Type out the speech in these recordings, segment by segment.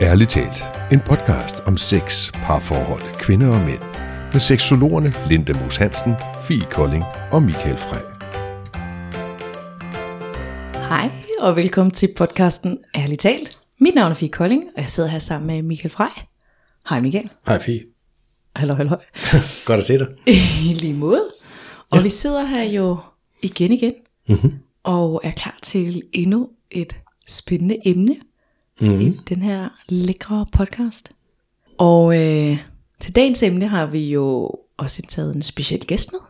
Ærligt talt, en podcast om sex, parforhold, kvinder og mænd. Med seksologerne Linda Moos Hansen, Fie Kolding og Michael Frey. Hej, og velkommen til podcasten Ærligt talt. Mit navn er Fie Kolding, og jeg sidder her sammen med Michael Frey. Hej Michael. Hej Fie. Hallo, hallo. Godt at se dig. I lige måde. Og ja. vi sidder her jo igen igen, Mm-hmm. og er klar til endnu et spændende emne Mm-hmm. i den her lækre podcast. Og øh, til dagens emne har vi jo også taget en speciel gæst med,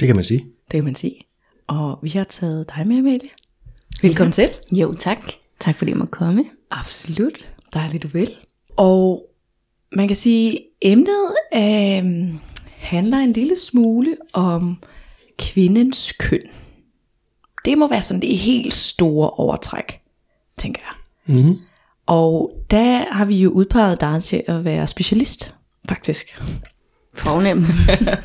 Det kan man sige. det kan man sige. Og vi har taget dig med, Amalie. Velkommen ja. til. Jo, tak. Tak fordi jeg måtte komme. Absolut. Dejligt du vil. Og man kan sige, emnet øh, handler en lille smule om kvindens køn. Det må være sådan det helt store overtræk, tænker jeg. Mm-hmm. Og der har vi jo udpeget dig til at være specialist, faktisk. Fornemt.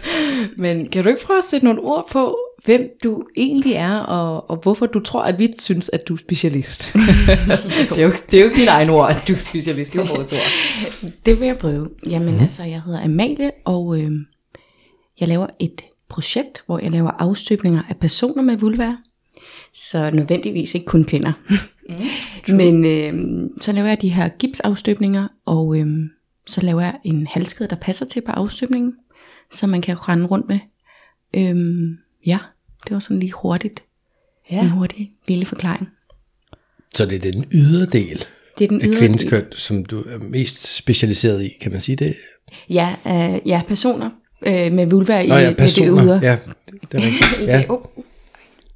Men kan du ikke prøve at sætte nogle ord på, hvem du egentlig er, og, og hvorfor du tror, at vi synes, at du er specialist? det, er jo, det er jo ikke dine egne ord, at du er specialist, det er vores ord. det vil jeg prøve. Jamen mm. altså, jeg hedder Amalie, og øh, jeg laver et projekt, hvor jeg laver afstøbninger af personer med vulva. Så nødvendigvis ikke kun kvinder. Mm, Men øh, så laver jeg de her gipsafstøbninger, og øh, så laver jeg en halskæde, der passer til på afstøbningen, som man kan rende rundt med. Øh, ja, det var sådan lige hurtigt. Ja. En hurtig lille forklaring. Så det er den ydre del Det er den af kvindens køn, som du er mest specialiseret i, kan man sige det? Ja, øh, ja personer øh, med vulva i, Nå ja, i personer. det ydre. Ja, det er rigtigt. Ja, oh,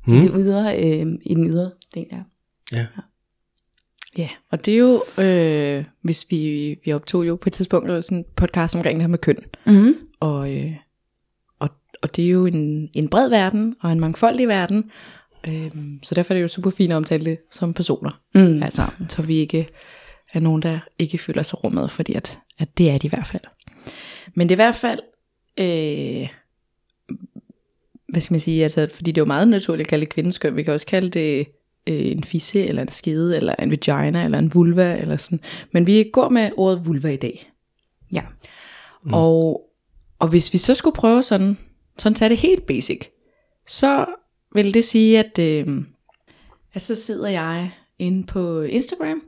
Mm. I det ydre, øh, i den ydre del, ja. ja. Ja, og det er jo, øh, hvis vi, vi optog jo på et tidspunkt sådan en podcast omkring det her med køn. Mm-hmm. Og, øh, og, og det er jo en, en bred verden, og en mangfoldig verden. Øh, så derfor er det jo super fint at omtale det som personer. Mm. Altså, så vi ikke er nogen, der ikke føler sig rummet, fordi at, at det er de i hvert fald. Men det er i hvert fald, øh, hvad skal man sige, altså, fordi det er jo meget naturligt at kalde det kvindens køn. Vi kan også kalde det øh, en fisse, eller en skede, eller en vagina, eller en vulva, eller sådan. Men vi går med ordet vulva i dag. Ja. Mm. Og, og hvis vi så skulle prøve sådan, sådan tage det helt basic, så vil det sige, at, øh, at så sidder jeg inde på Instagram,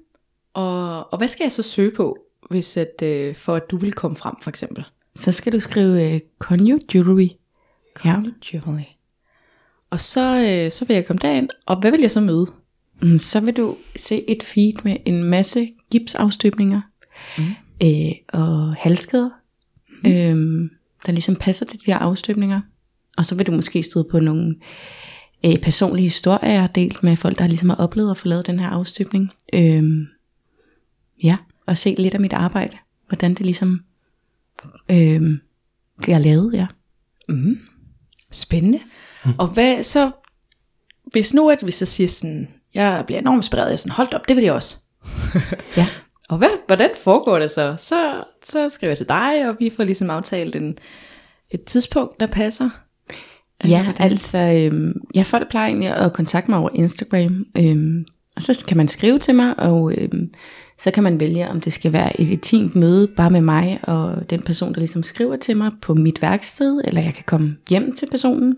og, og hvad skal jeg så søge på, hvis at, øh, for at du vil komme frem, for eksempel? Så skal du skrive øh, Conyo Jewelry. Ja. Jewelry. Og så, øh, så vil jeg komme derind, og hvad vil jeg så møde? Mm, Så vil du se et feed med en masse gipsafstøbninger Mm. øh, og halskæder, mm. øh, der ligesom passer til de her afstøbninger. Og så vil du måske støde på nogle øh, personlige historier, delt med folk, der ligesom har oplevet at få lavet den her afstøbning. Øh, ja, og se lidt af mit arbejde, hvordan det ligesom øh, bliver lavet, ja. Mm. Spændende. Mm. Og hvad så, hvis nu at vi så siger sådan, jeg bliver enormt inspireret, jeg er sådan, hold op, det vil jeg også. Ja. Og hvad, hvordan foregår det så? så? Så skriver jeg til dig, og vi får ligesom aftalt en, et tidspunkt, der passer. Ja, hvordan? altså, øhm, ja, folk plejer egentlig at kontakte mig over Instagram, øhm, og så kan man skrive til mig, og øhm, så kan man vælge, om det skal være et intimt møde bare med mig og den person, der ligesom skriver til mig på mit værksted, eller jeg kan komme hjem til personen,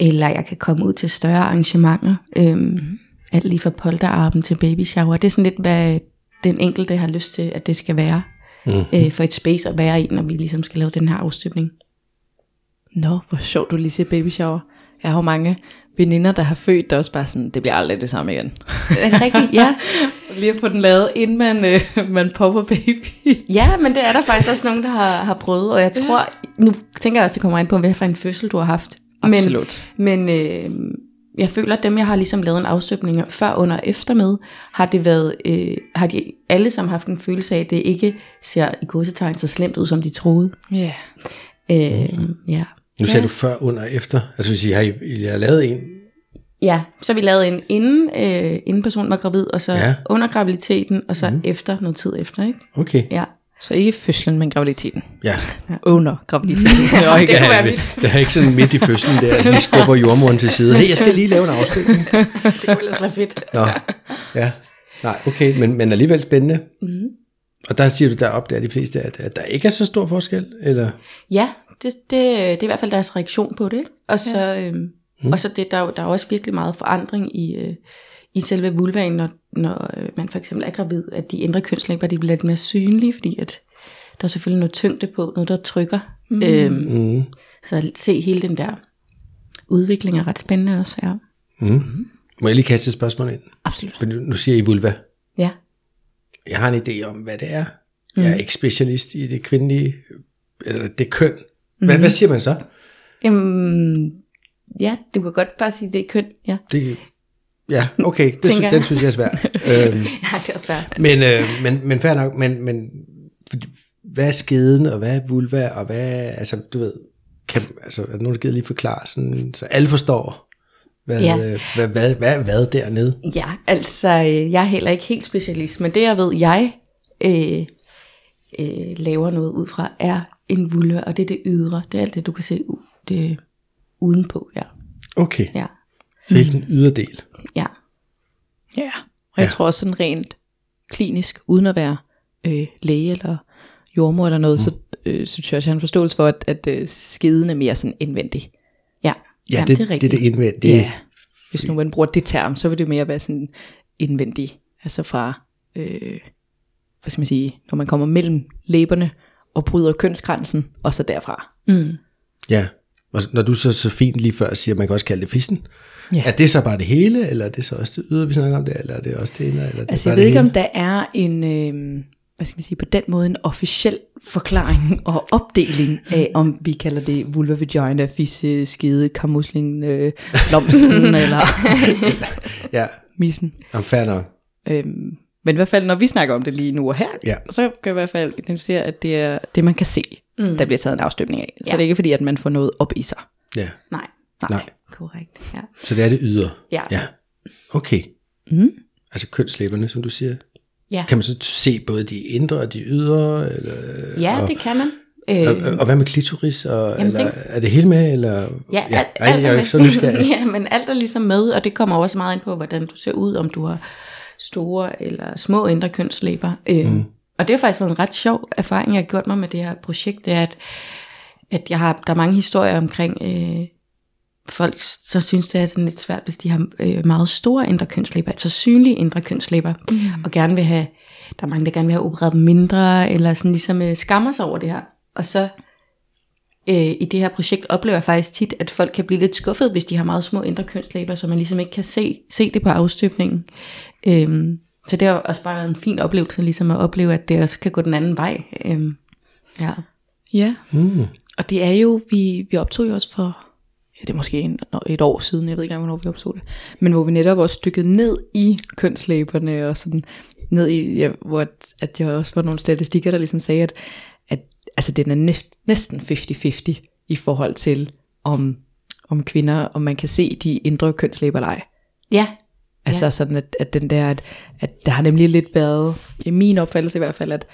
eller jeg kan komme ud til større arrangementer, øhm, alt lige fra polterarben til baby shower. Det er sådan lidt, hvad den enkelte har lyst til, at det skal være, Mm. øh, for et space at være i, når vi ligesom skal lave den her afstøbning. Nå, hvor sjovt du lige siger baby shower. Jeg har jo mange veninder, der har født, der også bare sådan, det bliver aldrig det samme igen. Er det rigtigt? Ja. lige at få den lavet, inden man, øh, man popper baby. Ja, men det er der faktisk også nogen, der har, har prøvet, og jeg tror, nu tænker jeg også, det kommer ind på, hvad for en fødsel du har haft. Absolut. Men, men øh, jeg føler, at dem, jeg har ligesom lavet en afstøbning af før, under og efter med, har det været, øh, har de alle sammen haft en følelse af, at det ikke ser i godsetegn så slemt ud, som de troede. Ja. Øh, ja. Nu sagde du før, under og efter. Altså hvis I har, I har lavet en, Ja, så vi lavet en inden, øh, inden personen var gravid, og så Ja. ja. under graviditeten, og så mm. efter noget tid efter, ikke? okay. Ja. Så ikke fødslen, men graviditeten. Ja, Under graviditeten. Ikke, Det kunne ja, være vi, det er ikke sådan midt i fødslen der, altså vi skubber jordmoren til side. Hey, jeg skal lige lave en afstemning. Det kunne være fedt. Nå, ja. Nej, okay, men, men alligevel spændende. Mm. Og der siger du deroppe, der er de fleste, at, at der ikke er så stor forskel, eller? Ja, det, det, det er i hvert fald deres reaktion på det. ikke? Og så, ja. øhm, mm. og så det, der, er der er også virkelig meget forandring i, øh, i selve vulvaen, når, når øh, man for eksempel er gravid, at de indre kønslæber de bliver lidt mere synlige, fordi at der er selvfølgelig noget tyngde på, noget der trykker. Mm. Øhm, Mm. så at se hele den der udvikling er ret spændende også, ja. Mm. Må jeg lige kaste et spørgsmål ind? Absolut. Nu nu siger I vulva. Ja. Jeg har en idé om, hvad det er. Mm. Jeg er ikke specialist i det kvindelige, eller det køn. Hvad, mm. hvad siger man så? Jamen, ja, du kan godt bare sige, det er køn, ja. Det, ja, okay, det, sy- den synes jeg er svær. øhm, Ja, det er også svært. men, øh, men, men fair nok, men, men hvad er skeden, og hvad er vulva, og hvad er, altså du ved, kan, altså, er der nogen, der gider lige forklare, sådan, så alle forstår, hvad, Ja. øh, hvad, hvad, hvad, hvad dernede? Ja, altså, øh, jeg er heller ikke helt specialist, men det jeg ved, jeg øh, øh, laver noget ud fra, er en vulva, og det er det ydre. Det er alt det, du kan se u- det udenpå, ja. Okay, Ja, så hele den yderdel. ja. Ja, og jeg Ja. tror også sådan rent klinisk, uden at være øh, læge eller jordmor eller noget, mm. så øh, synes jeg også, jeg har en forståelse for, at, at øh, skeden er mere sådan indvendig. Ja, Ja, Jamen, det, det er det, rigtigt. det er det indvendige. Ja, hvis nu man bruger det term, så vil det mere være sådan indvendig. Altså fra, øh, hvad skal man sige, når man kommer mellem læberne og bryder kønsgrænsen, og så derfra. Mm. Ja, og når du så så fint lige før siger, at man kan også kalde det fissen, Ja. er det så bare det hele, eller er det så også det ydre, vi snakker om det, eller er det også det ene, eller er det Altså bare jeg ved ikke, hele? om der er en, øh, hvad skal man sige, på den måde en officiel forklaring og opdeling af, om vi kalder det vulva, vagina, fisse, skide, kammusling, øh, blomsten eller Ja, missen. om fair nok. Øhm, men i hvert fald, når vi snakker om det lige nu og her, Ja. så kan jeg i hvert fald identificere, at det er det, man kan se, Mm. der bliver taget en afstøbning af. Så Ja. det er ikke fordi, at man får noget op i sig. Ja, Nej, Nej. Nej. korrekt. Ja. så det er det ydre. Ja. Ja, okay. Mm. Altså kønslæberne, som du siger. Ja. Kan man så se både de indre og de ydre? Eller, ja, og, det kan man. og, Øh, og, hvad med klitoris? Og, Jamen, eller, det- Er det hele med? Eller? Ja, ja alt, ej, alt jeg er med. så nysgerrig. ja, men alt er ligesom med, og det kommer også meget ind på, hvordan du ser ud, om du har store eller små indre kønslæber. Øh, mm. Og det har faktisk været en ret sjov erfaring, jeg har gjort mig med det her projekt, det er, at, at jeg har, der er mange historier omkring, øh, folk så synes, det er sådan lidt svært, hvis de har øh, meget store indre kønslæber, altså synlige indre kønslæber, mm. og gerne vil have, der er mange, der gerne vil have opereret mindre, eller sådan ligesom øh, skammer sig over det her. Og så øh, i det her projekt oplever jeg faktisk tit, at folk kan blive lidt skuffet, hvis de har meget små indre kønslæber, så man ligesom ikke kan se, se det på afstøbningen. Øhm, så det har også bare været en fin oplevelse, ligesom at opleve, at det også kan gå den anden vej. Øhm, ja. Ja, Mm. og det er jo, vi, vi optog jo også for, ja det er måske en, et år siden, jeg ved ikke engang, hvornår vi optog det, men hvor vi netop også dykkede ned i kønslæberne, og sådan ned i, ja, hvor at, jeg også var nogle statistikker, der ligesom sagde, at, at altså, den er næsten, næsten 50-50 i forhold til, om, om kvinder, om man kan se de indre kønslæber eller ej. Ja. Altså ja. sådan, at, at den der, at, at der har nemlig lidt været, i min opfattelse i hvert fald, at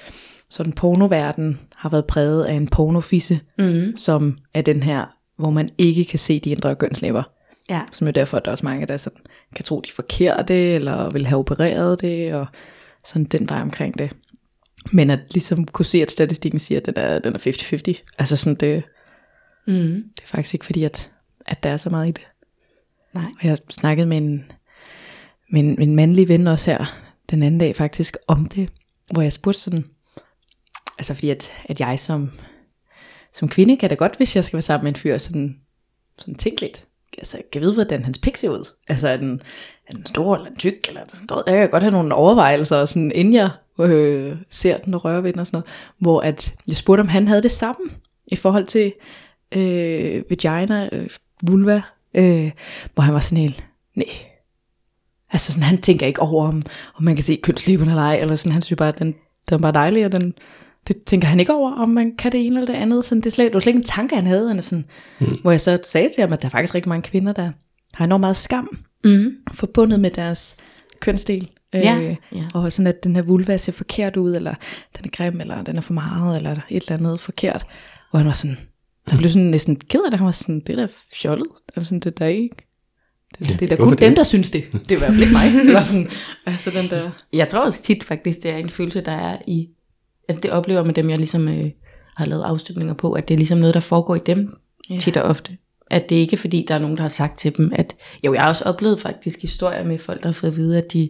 sådan pornoverden har været præget af en pornofisse, Mm. som er den her, hvor man ikke kan se de indre kønslæber. Ja. Som er derfor, at der er også mange, der sådan, kan tro, de er forkerte, eller vil have opereret det, og sådan den vej omkring det. Men at ligesom kunne se, at statistikken siger, at den er, den er 50-50. Altså sådan, det, Mm. det er faktisk ikke fordi, at, at der er så meget i det. Nej. Og jeg snakkede med en, men en, mandlige mandlig ven også her, den anden dag faktisk, om det, hvor jeg spurgte sådan, altså fordi at, at jeg som, som kvinde kan da godt, hvis jeg skal være sammen med en fyr, sådan, sådan tænke lidt, altså jeg kan vide, hvordan hans pik ser ud. Altså er den, er den stor eller tyk, eller sådan. Jeg kan godt have nogle overvejelser, sådan, inden jeg øh, ser den og rører ved den og sådan noget, hvor at jeg spurgte, om han havde det samme, i forhold til øh, vagina, øh, vulva, øh, hvor han var sådan helt, nej. Altså sådan, han tænker ikke over, om, om man kan se kønslæberne eller ej, eller sådan, han synes bare, at den, den er bare dejlig, og den, det tænker han ikke over, om man kan det ene eller det andet. Sådan, det, er slet, det var slet ikke en tanke, han havde. Han er sådan, mm. Hvor jeg så sagde til ham, at der er faktisk rigtig mange kvinder, der har enormt meget skam Mm. forbundet med deres kønsdel. Ja, Øh, ja. Og sådan, at den her vulva ser forkert ud, eller den er grim, eller den er for meget, eller et eller andet forkert. Hvor han var sådan, han blev sådan næsten ked af det. Han var sådan, det er da fjollet. Altså, det er da ikke, Det, det er da kun dem, der synes det. Det er i hvert fald ikke mig. Eller sådan, altså den der... Jeg tror også tit faktisk, det er en følelse, der er i... Altså det oplever med dem, jeg ligesom øh, har lavet afstykninger på, at det er ligesom noget, der foregår i dem Ja. ja. tit og ofte. At det ikke er fordi, der er nogen, der har sagt til dem, at... Jo, jeg har også oplevet faktisk historier med folk, der har fået at vide, at de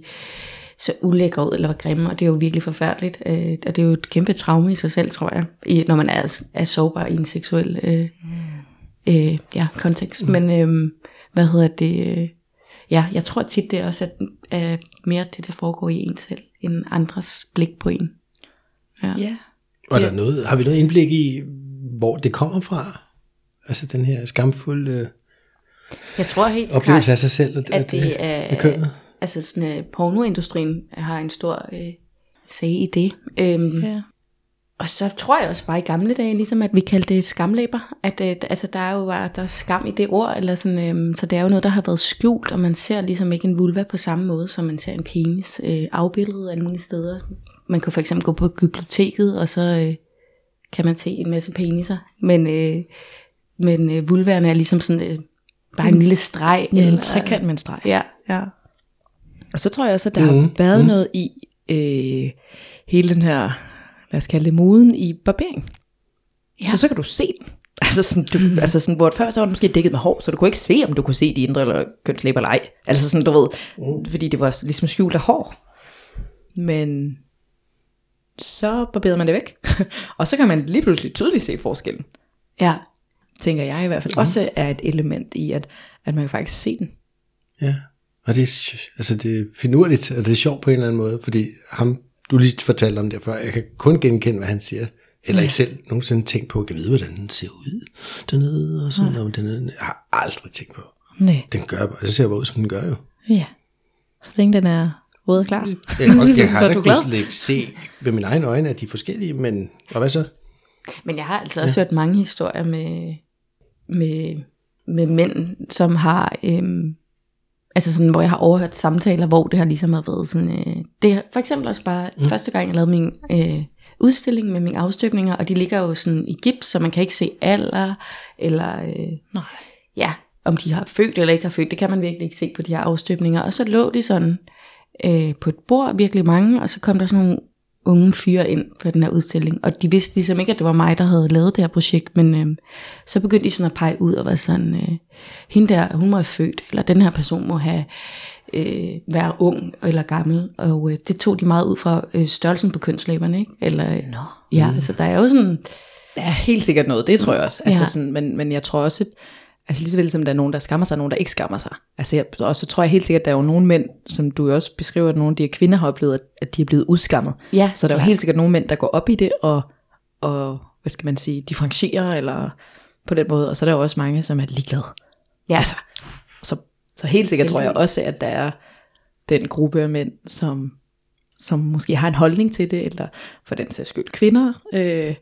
så ulækre ud, eller var grimme, og det er jo virkelig forfærdeligt. Øh, og det er jo et kæmpe traume i sig selv, tror jeg, i, når man er, er sårbar i en seksuel øh, øh, ja, kontekst. Mm. Men øh, hvad hedder det? Øh, ja, jeg tror tit, det er også at, er mere det, der foregår i en selv, end andres blik på en. Ja. Ja. Og der er noget, har vi noget indblik i, hvor det kommer fra? Altså den her skamfulde øh, Jeg tror helt oplevelse klart, af sig selv og, at det er, af kønnet. altså sådan, uh, pornoindustrien har en stor øh, sag i det. Øhm, ja. Og så tror jeg også bare i gamle dage, ligesom at vi kaldte det skamlæber. At øh, altså, der er jo bare, der er skam i det ord, eller sådan, øhm, så det er jo noget, der har været skjult, og man ser ligesom ikke en vulva på samme måde, som man ser en penis øh, afbildet alle mulige steder. Man kan for eksempel gå på biblioteket, og så øh, kan man se en masse peniser. Men, øh, men øh, vulvaerne er ligesom sådan øh, bare en lille streg. Ja, en eller- trekant med en streg. Ja, ja. Og så tror jeg også, at der Mhm, har været mhm. noget i øh, hele den her, lad os kalde det, moden i barbering. Ja. Så så kan du se den. Altså sådan, du, mm. altså sådan, hvor før så var den måske dækket med hår, så du kunne ikke se, om du kunne se de indre eller kønslæber eller ej. Altså sådan, du ved, mm. fordi det var ligesom skjult af hår. Men så barberede man det væk. og så kan man lige pludselig tydeligt se forskellen. ja. Tænker jeg i hvert fald også er et element i, at, at man kan faktisk se den. Ja, og det er, altså det er finurligt, og det er sjovt på en eller anden måde, fordi ham, du lige fortalte om det før, jeg kan kun genkende, hvad han siger. Heller ikke selv nogensinde tænkt på, at jeg vide, hvordan den ser ud dernede, og sådan noget. Den, jeg har aldrig tænkt på. Nej. Den gør bare, det ser bare ud, som den gør jo. Ja. Så længe den er rød og klar. Jeg, kan også, jeg har da kunnet slet se ved mine egne øjne, at de er forskellige, men og hvad så? Men jeg har altså også hørt mange historier med, med, med mænd, som har, øhm, altså sådan, hvor jeg har overhørt samtaler, hvor det har ligesom har været sådan, øh, det for eksempel også bare mm. første gang, jeg lavede min øh, udstilling med mine afstykninger, og de ligger jo sådan i gips, så man kan ikke se alder, eller øh, Nej. ja, om de har født eller ikke har født, det kan man virkelig ikke se på de her afstøbninger. Og så lå de sådan øh, på et bord, virkelig mange, og så kom der sådan nogle unge fyre ind på den her udstilling, og de vidste ligesom ikke, at det var mig, der havde lavet det her projekt, men øh, så begyndte de sådan at pege ud og var sådan, øh, hende der, hun må have født, eller den her person må have øh, være ung eller gammel, og øh, det tog de meget ud fra øh, størrelsen på kønslæberne, ikke? Eller, øh, Nå. ja, mm. altså der er jo sådan, Ja, helt sikkert noget, det tror jeg også. Altså Ja. sådan, men, men jeg tror også, at, altså lige så vel som der er nogen, der skammer sig, og nogen, der ikke skammer sig. Altså jeg, og så tror jeg helt sikkert, at der er jo nogle mænd, som du også beskriver, at nogle af de her kvinder har oplevet, at, de er blevet udskammet. ja, Så der er jo helt sikkert nogle mænd, der går op i det, og, og hvad skal man sige, differentierer, eller på den måde. Og så er der jo også mange, som er ligeglade. ja. Altså, så, så helt sikkert tror jeg også, at der er den gruppe af mænd, som, som måske har en holdning til det, eller for den sags skyld kvinder, øh,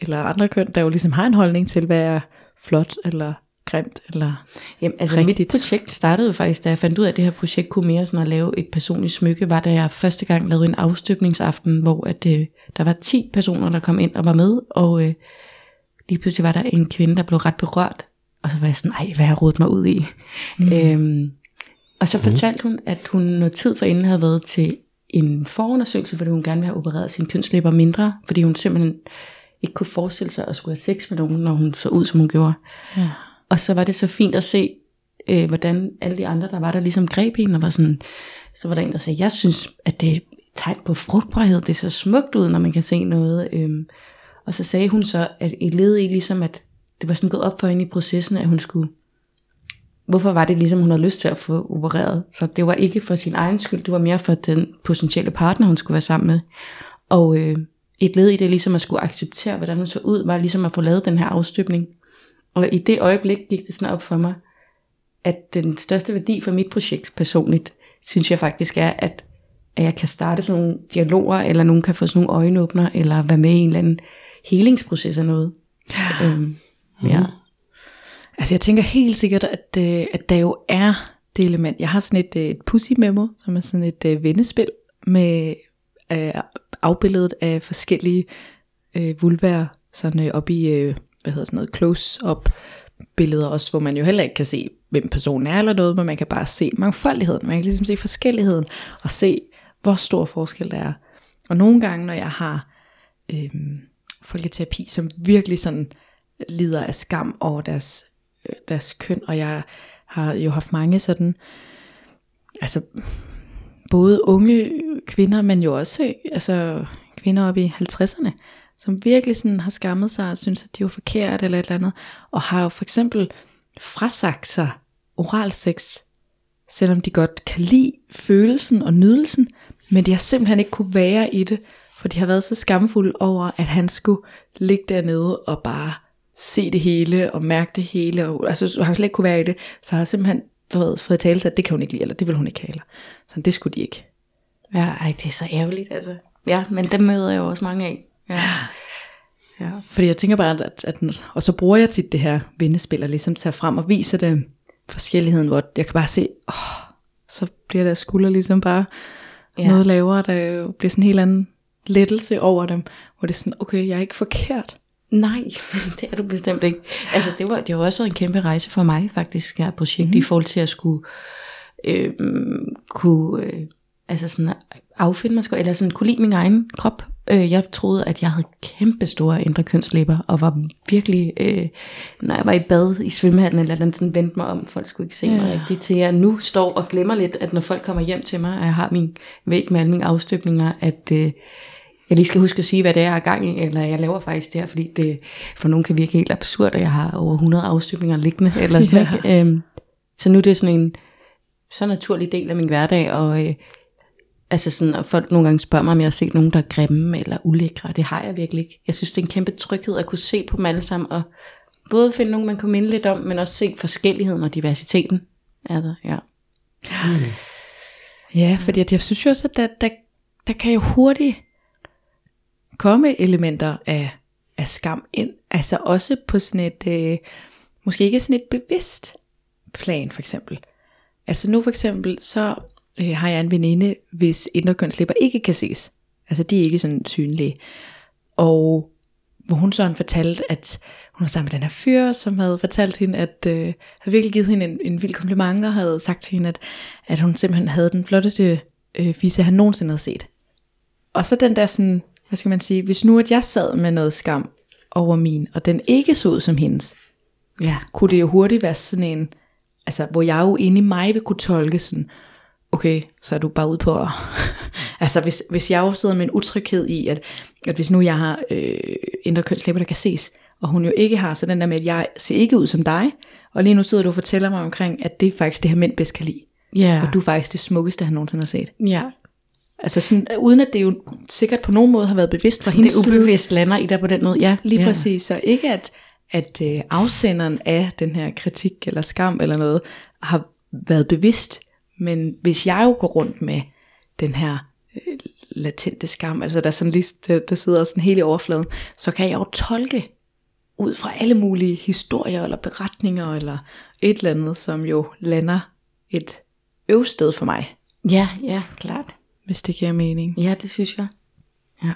eller andre køn, der jo ligesom har en holdning til, hvad er flot, eller grimt, eller... Jamen, altså Rigtigt. mit projekt startede faktisk, da jeg fandt ud af, at det her projekt kunne mere sådan at lave et personligt smykke, var da jeg første gang lavede en afstøbningsaften, hvor at, øh, der var 10 personer, der kom ind og var med, og øh, lige pludselig var der en kvinde, der blev ret berørt, og så var jeg sådan, nej, hvad har jeg rodet mig ud i? Mm. Øhm, og så fortalte hun, at hun noget tid forinden havde været til en forundersøgelse, fordi hun gerne ville have opereret sin kønslæber mindre, fordi hun simpelthen ikke kunne forestille sig at skulle have sex med nogen, når hun så ud, som hun gjorde. Ja. Og så var det så fint at se, øh, hvordan alle de andre, der var der, ligesom greb hende, og var sådan, så var der en, der sagde, jeg synes, at det er et tegn på frugtbarhed, det ser smukt ud, når man kan se noget. Øhm, og så sagde hun så, at et led i ligesom, at det var sådan gået op for hende i processen, at hun skulle, hvorfor var det ligesom, hun havde lyst til at få opereret. Så det var ikke for sin egen skyld, det var mere for den potentielle partner, hun skulle være sammen med. Og øh, et led i det, ligesom at skulle acceptere, hvordan hun så ud, var ligesom at få lavet den her afstøbning. Og i det øjeblik gik det sådan op for mig, at den største værdi for mit projekt personligt, synes jeg faktisk er, at, at jeg kan starte sådan nogle dialoger, eller nogen kan få sådan nogle øjenåbner, eller være med i en eller anden helingsproces af noget. øhm, ja. Altså jeg tænker helt sikkert, at, øh, at der jo er det element. Jeg har sådan et, øh, et pussy memo, som er sådan et øh, vendespil med øh, afbilledet af forskellige øh, vulvaer, sådan øh, op i, øh, hvad hedder sådan noget, close-up billeder også, hvor man jo heller ikke kan se, hvem personen er eller noget, men man kan bare se mangfoldigheden. Man kan ligesom se forskelligheden og se, hvor stor forskel der er. Og nogle gange, når jeg har øhm, folketerapi, som virkelig sådan lider af skam over deres, øh, deres køn, og jeg har jo haft mange sådan, altså både unge kvinder, men jo også altså, kvinder op i 50'erne, som virkelig sådan har skammet sig og synes, at de var forkert eller et eller andet, og har jo for eksempel frasagt sig oral sex, selvom de godt kan lide følelsen og nydelsen, men de har simpelthen ikke kunne være i det, for de har været så skamfulde over, at han skulle ligge dernede og bare se det hele og mærke det hele, og, altså han slet ikke kunne være i det, så har simpelthen du ved, fået tale at det kan hun ikke lide, eller det vil hun ikke have, eller. så det skulle de ikke. Ja, ej, det er så ærgerligt, altså. Ja, men dem møder jeg jo også mange af. Ja. Ja, fordi jeg tænker bare, at, at, og så bruger jeg tit det her vindespil, og ligesom tager frem og viser det forskelligheden, hvor jeg kan bare se, åh, så bliver der skulder ligesom bare ja. noget lavere, der bliver sådan en helt anden lettelse over dem, hvor det er sådan, okay, jeg er ikke forkert. Nej, det er du bestemt ikke. Altså det var, det var også en kæmpe rejse for mig faktisk, her projekt, mm. i forhold til at skulle øh, kunne øh, altså sådan affinde mig, eller sådan kunne lide min egen krop. Øh, jeg troede, at jeg havde kæmpe store indre kønslæber, og var virkelig, øh, når jeg var i bad i svømmehallen, eller den sådan vendte mig om, folk skulle ikke se ja. mig rigtigt, til jeg nu står og glemmer lidt, at når folk kommer hjem til mig, og jeg har min væg med alle mine afstøbninger, at øh, jeg lige skal huske at sige, hvad det er, jeg har gang i, eller jeg laver faktisk det her, fordi det for nogen kan virke helt absurd, at jeg har over 100 afstøbninger liggende, eller sådan, ja. øhm, Så nu er det sådan en så naturlig del af min hverdag, og øh, altså sådan, at folk nogle gange spørger mig, om jeg har set nogen, der er grimme eller ulækre. Det har jeg virkelig ikke. Jeg synes, det er en kæmpe tryghed at kunne se på dem alle sammen, og både finde nogen, man kan minde lidt om, men også se forskelligheden og diversiteten. Altså, ja. Mm. Ja, fordi jeg synes jo også, at der, der, der kan jo hurtigt komme elementer af, af skam ind. Altså også på sådan et, øh, måske ikke sådan et bevidst plan for eksempel. Altså nu for eksempel, så øh, har jeg en veninde, hvis indre kønslæber ikke kan ses. Altså de er ikke sådan synlige. Og hvor hun sådan fortalte, at hun var sammen med den her fyr, som havde fortalt hende, at øh, havde virkelig givet hende en, en vild kompliment, og havde sagt til hende, at, at hun simpelthen havde den flotteste øh, fisse, han nogensinde havde set. Og så den der sådan, hvad skal man sige, hvis nu at jeg sad med noget skam over min, og den ikke så ud som hendes, ja. kunne det jo hurtigt være sådan en, altså hvor jeg jo inde i mig vil kunne tolke sådan, okay, så er du bare ude på at, altså hvis, hvis jeg jo sidder med en utryghed i, at, at hvis nu jeg har øh, indre kønslæber, der kan ses, og hun jo ikke har, så den der med, at jeg ser ikke ud som dig, og lige nu sidder du og fortæller mig omkring, at det er faktisk det her mænd bedst kan lide. Ja. Og du er faktisk det smukkeste, han nogensinde har set. Ja. Altså sådan, uden at det jo sikkert på nogen måde har været bevidst for hende. det ubevidst lander i dig på den måde, ja. Lige ja. præcis, så ikke at, at øh, afsenderen af den her kritik eller skam eller noget, har været bevidst, men hvis jeg jo går rundt med den her øh, latente skam, altså der, sådan lige, der, der sidder sådan helt i overfladen, så kan jeg jo tolke ud fra alle mulige historier eller beretninger eller et eller andet, som jo lander et øvsted for mig. Ja, ja, klart hvis det giver mening. Ja, det synes jeg. Ja.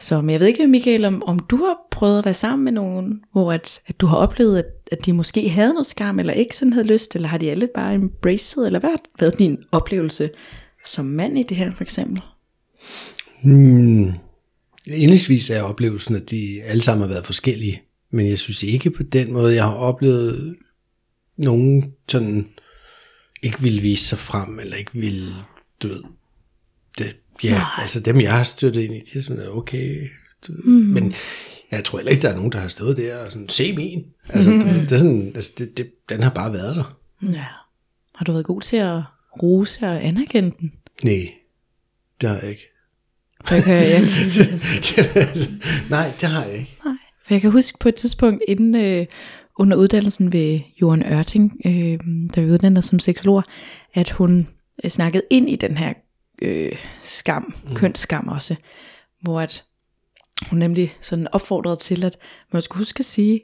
Så, men jeg ved ikke, Michael, om, om du har prøvet at være sammen med nogen, hvor at, at du har oplevet, at, at de måske havde noget skam, eller ikke sådan havde lyst, eller har de alle bare embraced, eller hvad har været din oplevelse som mand i det her, for eksempel? Hmm. Indlægsvis er oplevelsen, at de alle sammen har været forskellige, men jeg synes ikke på den måde, jeg har oplevet nogen sådan ikke vil vise sig frem, eller ikke vil du ved, ja, Nej. altså dem jeg har støttet ind i, de er sådan, okay, du, mm. men jeg tror heller ikke, der er nogen, der har stået der og sådan, se min. Altså, mm. det, det, er sådan, altså det, det, den har bare været der. Ja. Har du været god til at rose og anerkende den? Nej, det har jeg ikke. Det kan jeg ikke. Nej, det har jeg ikke. Nej. For jeg kan huske på et tidspunkt inden øh, under uddannelsen ved Johan Ørting, øh, der vi uddannede som seksolog, at hun Øh, snakket ind i den her øh, skam, mm. kønsskam også, hvor at hun nemlig sådan opfordrede til, at man skulle huske at sige,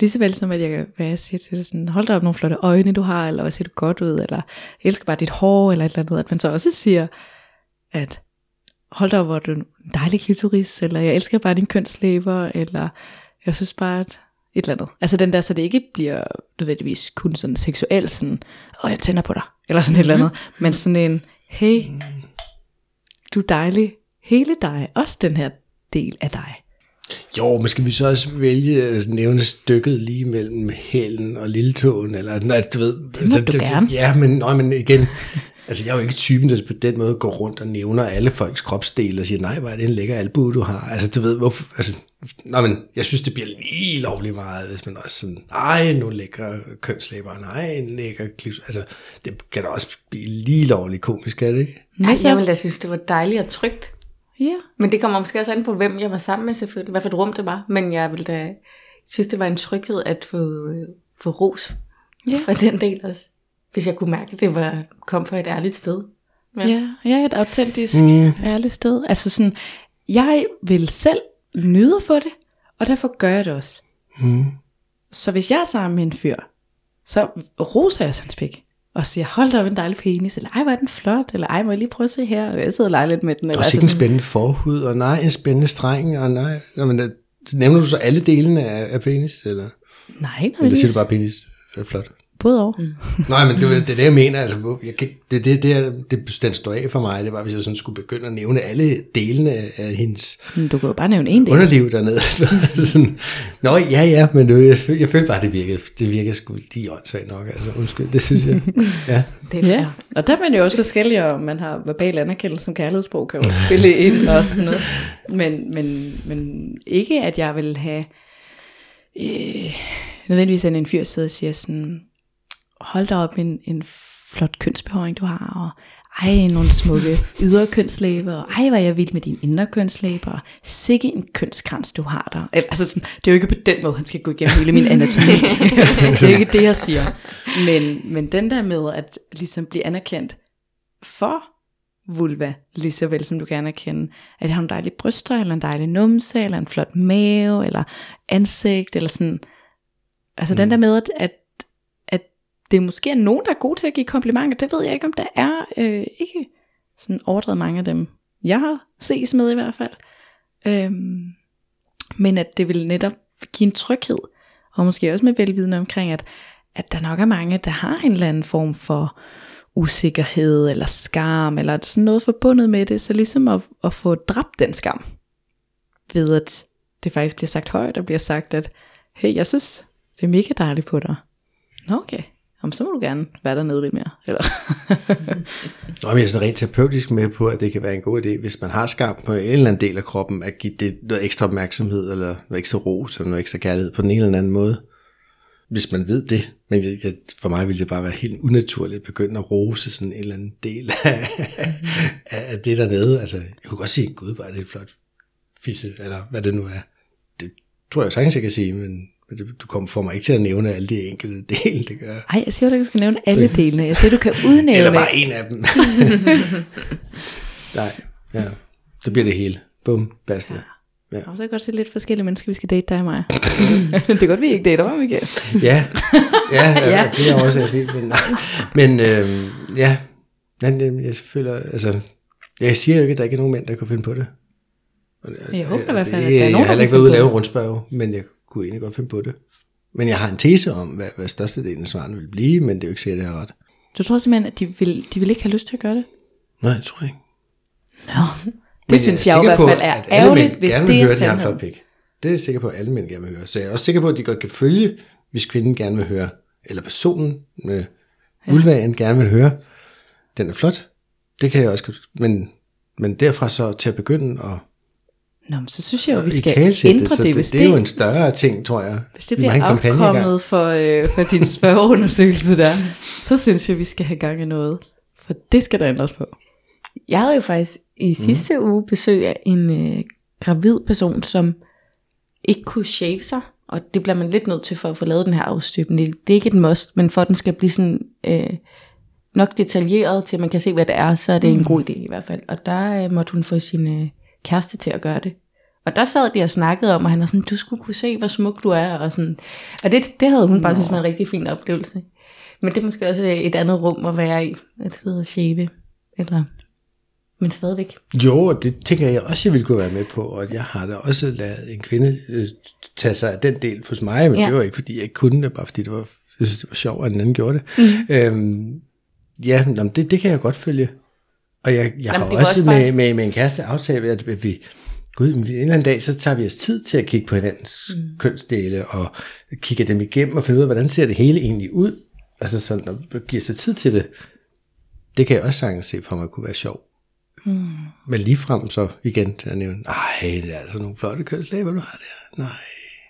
lige så vel som at jeg, hvad jeg siger til det, sådan, hold da op nogle flotte øjne du har, eller hvad ser du godt ud, eller jeg elsker bare dit hår, eller et eller andet, at man så også siger, at hold da op, hvor du en dejlig klitoris, eller jeg elsker bare din kønslæber, eller jeg synes bare, at et eller andet. Altså den der, så det ikke bliver nødvendigvis kun sådan seksuelt, sådan, åh, jeg tænder på dig, eller sådan et eller andet, men sådan en, hey, du er dejlig, hele dig, også den her del af dig. Jo, men skal vi så også vælge at nævne stykket lige mellem hælen og lilletåen? Eller, nej, du ved, det må du gerne. Ja, men, nej, men igen, altså jeg er jo ikke typen, der på den måde går rundt og nævner alle folks kropsdele og siger, nej, hvor er det en lækker albu, du har. Altså du ved, hvorfor, altså, nej, men jeg synes, det bliver lige lovligt meget, hvis man også sådan, ej, nu lækre kønslæber, nej, en lækker klivs. Altså, det kan da også blive lige lovligt komisk, er det ikke? Ej, jeg ville da synes, det var dejligt og trygt. Ja. Men det kommer måske også an på, hvem jeg var sammen med selvfølgelig. Hvad for et rum det var. Men jeg ville da synes, det var en tryghed at få, øh, få ros Ja. for den del også. Hvis jeg kunne mærke, at det var, kom fra et ærligt sted. Ja, ja, ja et autentisk, mm. ærligt sted. Altså sådan, jeg vil selv nyde at få det, og derfor gør jeg det også. Mm. Så hvis jeg er sammen med en fyr, så roser jeg hans pik. Og siger, hold da op en dejlig penis, eller ej, hvor er den flot, eller ej, må jeg lige prøve at se her, og jeg sidder og leger lidt med den. Eller, ikke en spændende forhud, og nej, en spændende streng, og nej. Nå, men, øh, nævner du så alle delene af, af penis, eller, Nej, eller siger du bare penis er flot? Både over. Mm. Nej, men det, er- det er det, jeg mener. Altså, jeg kan, det, det, det, er- det, den står af for mig. Det var, hvis jeg sådan skulle begynde at nævne alle delene af, hendes Men du kan jo bare nævne en del. underliv dernede. sådan, Nå, ja, ja, men det, jeg, føl- jeg følte bare, det virkede, det virkede sgu lige åndssvagt nok. Altså, undskyld, det synes jeg. Ja. Det er Ja, og der er man jo også forskellig, om man har verbal anerkendelse som kærlighedssprog, kan jo også spille ind og sådan noget. Men, men, men ikke, at jeg vil have øh, nødvendigvis en, en fyr sidder og siger sådan, hold da op en, en flot kønsbehøring du har, og ej, nogle smukke ydre kønslæber, og ej, hvor jeg vild med dine indre kønslæber, og sikke en kønskrans du har der. Eller, altså sådan, det er jo ikke på den måde, han skal gå igennem hele min anatomi. det er ikke det, jeg siger. Men, men den der med at ligesom blive anerkendt for vulva, lige så vel som du kan anerkende, at jeg har en dejlig bryster, eller en dejlig numse, eller en flot mave, eller ansigt, eller sådan. Altså mm. den der med, at, at, det er måske er nogen, der er gode til at give komplimenter, det ved jeg ikke, om der er øh, ikke sådan overdrevet mange af dem, jeg har ses med i hvert fald. Øhm, men at det vil netop give en tryghed, og måske også med velvidende omkring, at, at der nok er mange, der har en eller anden form for usikkerhed, eller skam, eller sådan noget forbundet med det, så ligesom at, at få dræbt den skam, ved at det faktisk bliver sagt højt, og bliver sagt, at hey, jeg synes, det er mega dejligt på dig. Nå okay, Jamen, så må du gerne være dernede lidt mere. Eller? Nå, men jeg er sådan rent terapeutisk med på, at det kan være en god idé, hvis man har skam på en eller anden del af kroppen, at give det noget ekstra opmærksomhed, eller noget ekstra ros, eller noget ekstra kærlighed på den ene eller anden måde. Hvis man ved det. Men jeg, jeg, for mig ville det bare være helt unaturligt at begynde at rose sådan en eller anden del af, af, af det dernede. Altså, jeg kunne godt sige, gud, hvor er det et flot fisse, eller hvad det nu er. Det tror jeg sagtens, jeg kan sige, men, men det, du kommer for mig ikke til at nævne alle de enkelte dele, det gør. Ej, jeg siger jo ikke, at du skal nævne alle delene. Jeg siger, du kan udnævne Eller bare en af dem. Nej, ja. Så bliver det hele. Bum, basta. Ja. Og så kan jeg godt se lidt forskellige mennesker, vi skal date dig og mig. det er godt, vi ikke dater mig, Michael. Ja, ja, ja, Ja. ja. det er også fint. Men, men øhm, ja, øhm, jeg føler, altså, jeg siger jo ikke, at der ikke er nogen mænd, der kan finde på det. Og, Jeg håber i hvert fald, det- at der er nogen, Jeg har heller ikke været ude og lave en rundspørg, men jeg kunne egentlig godt finde på det. Men jeg har en tese om, hvad, hvad størstedelen af svarene vil blive, men det er jo ikke sikkert, at jeg har ret. Du tror simpelthen, at de vil, de vil ikke have lyst til at gøre det? Nej, jeg tror ikke. Nå. Men Det synes er jeg, jo i hvert fald er ærgerligt, hvis gerne det er sandheden. pik. Det er jeg sikker på, at alle mænd gerne vil høre. Så jeg er også sikker på, at de godt kan følge, hvis kvinden gerne vil høre, eller personen med vulvaen gerne vil høre, den er flot. Det kan jeg også. Men, men derfra så til at begynde at Nå, men så synes jeg jo, vi skal ændre det, det, hvis det, er jo en større ting, tror jeg. Hvis det bliver afkommet for, øh, for din spørgeundersøgelse der, så synes jeg, vi skal have gang i noget. For det skal der ændres på. Jeg havde jo faktisk i sidste uge besøg af en øh, gravid person, som ikke kunne shave sig. Og det bliver man lidt nødt til for at få lavet den her afstøbning. Det er ikke et must, men for at den skal blive sådan øh, nok detaljeret til, at man kan se, hvad det er, så er det mm. en god idé i hvert fald. Og der øh, måtte hun få sin øh, kæreste til at gøre det. Og der sad de og snakkede om, og han var sådan, du skulle kunne se, hvor smuk du er. Og, sådan. og det, det havde hun bare synes var en rigtig fin oplevelse. Men det er måske også et andet rum at være i, at sidde og shave. Eller, men stadigvæk. Jo, og det tænker jeg også, jeg ville kunne være med på, og jeg har da også lavet en kvinde øh, tage sig af den del hos mig, men Ja. det var ikke fordi jeg ikke kunne det, bare fordi det var, jeg synes, det var sjovt, at den anden gjorde det. Mm. Øhm, ja, nå, men det, det kan jeg godt følge. Og jeg, jeg har det var også også med, med, med en kæreste aftalt, at vi, gud, en eller anden dag, så tager vi os tid til at kigge på hinandens mm. kønsdele, og kigge dem igennem, og finde ud af, hvordan ser det hele egentlig ud. Altså sådan, at give sig tid til det. Det kan jeg også sagtens se for mig kunne være sjovt. Mm. Men lige frem så igen til at nævne, nej, det er altså nogle flotte kønslæber, du har der. Nej.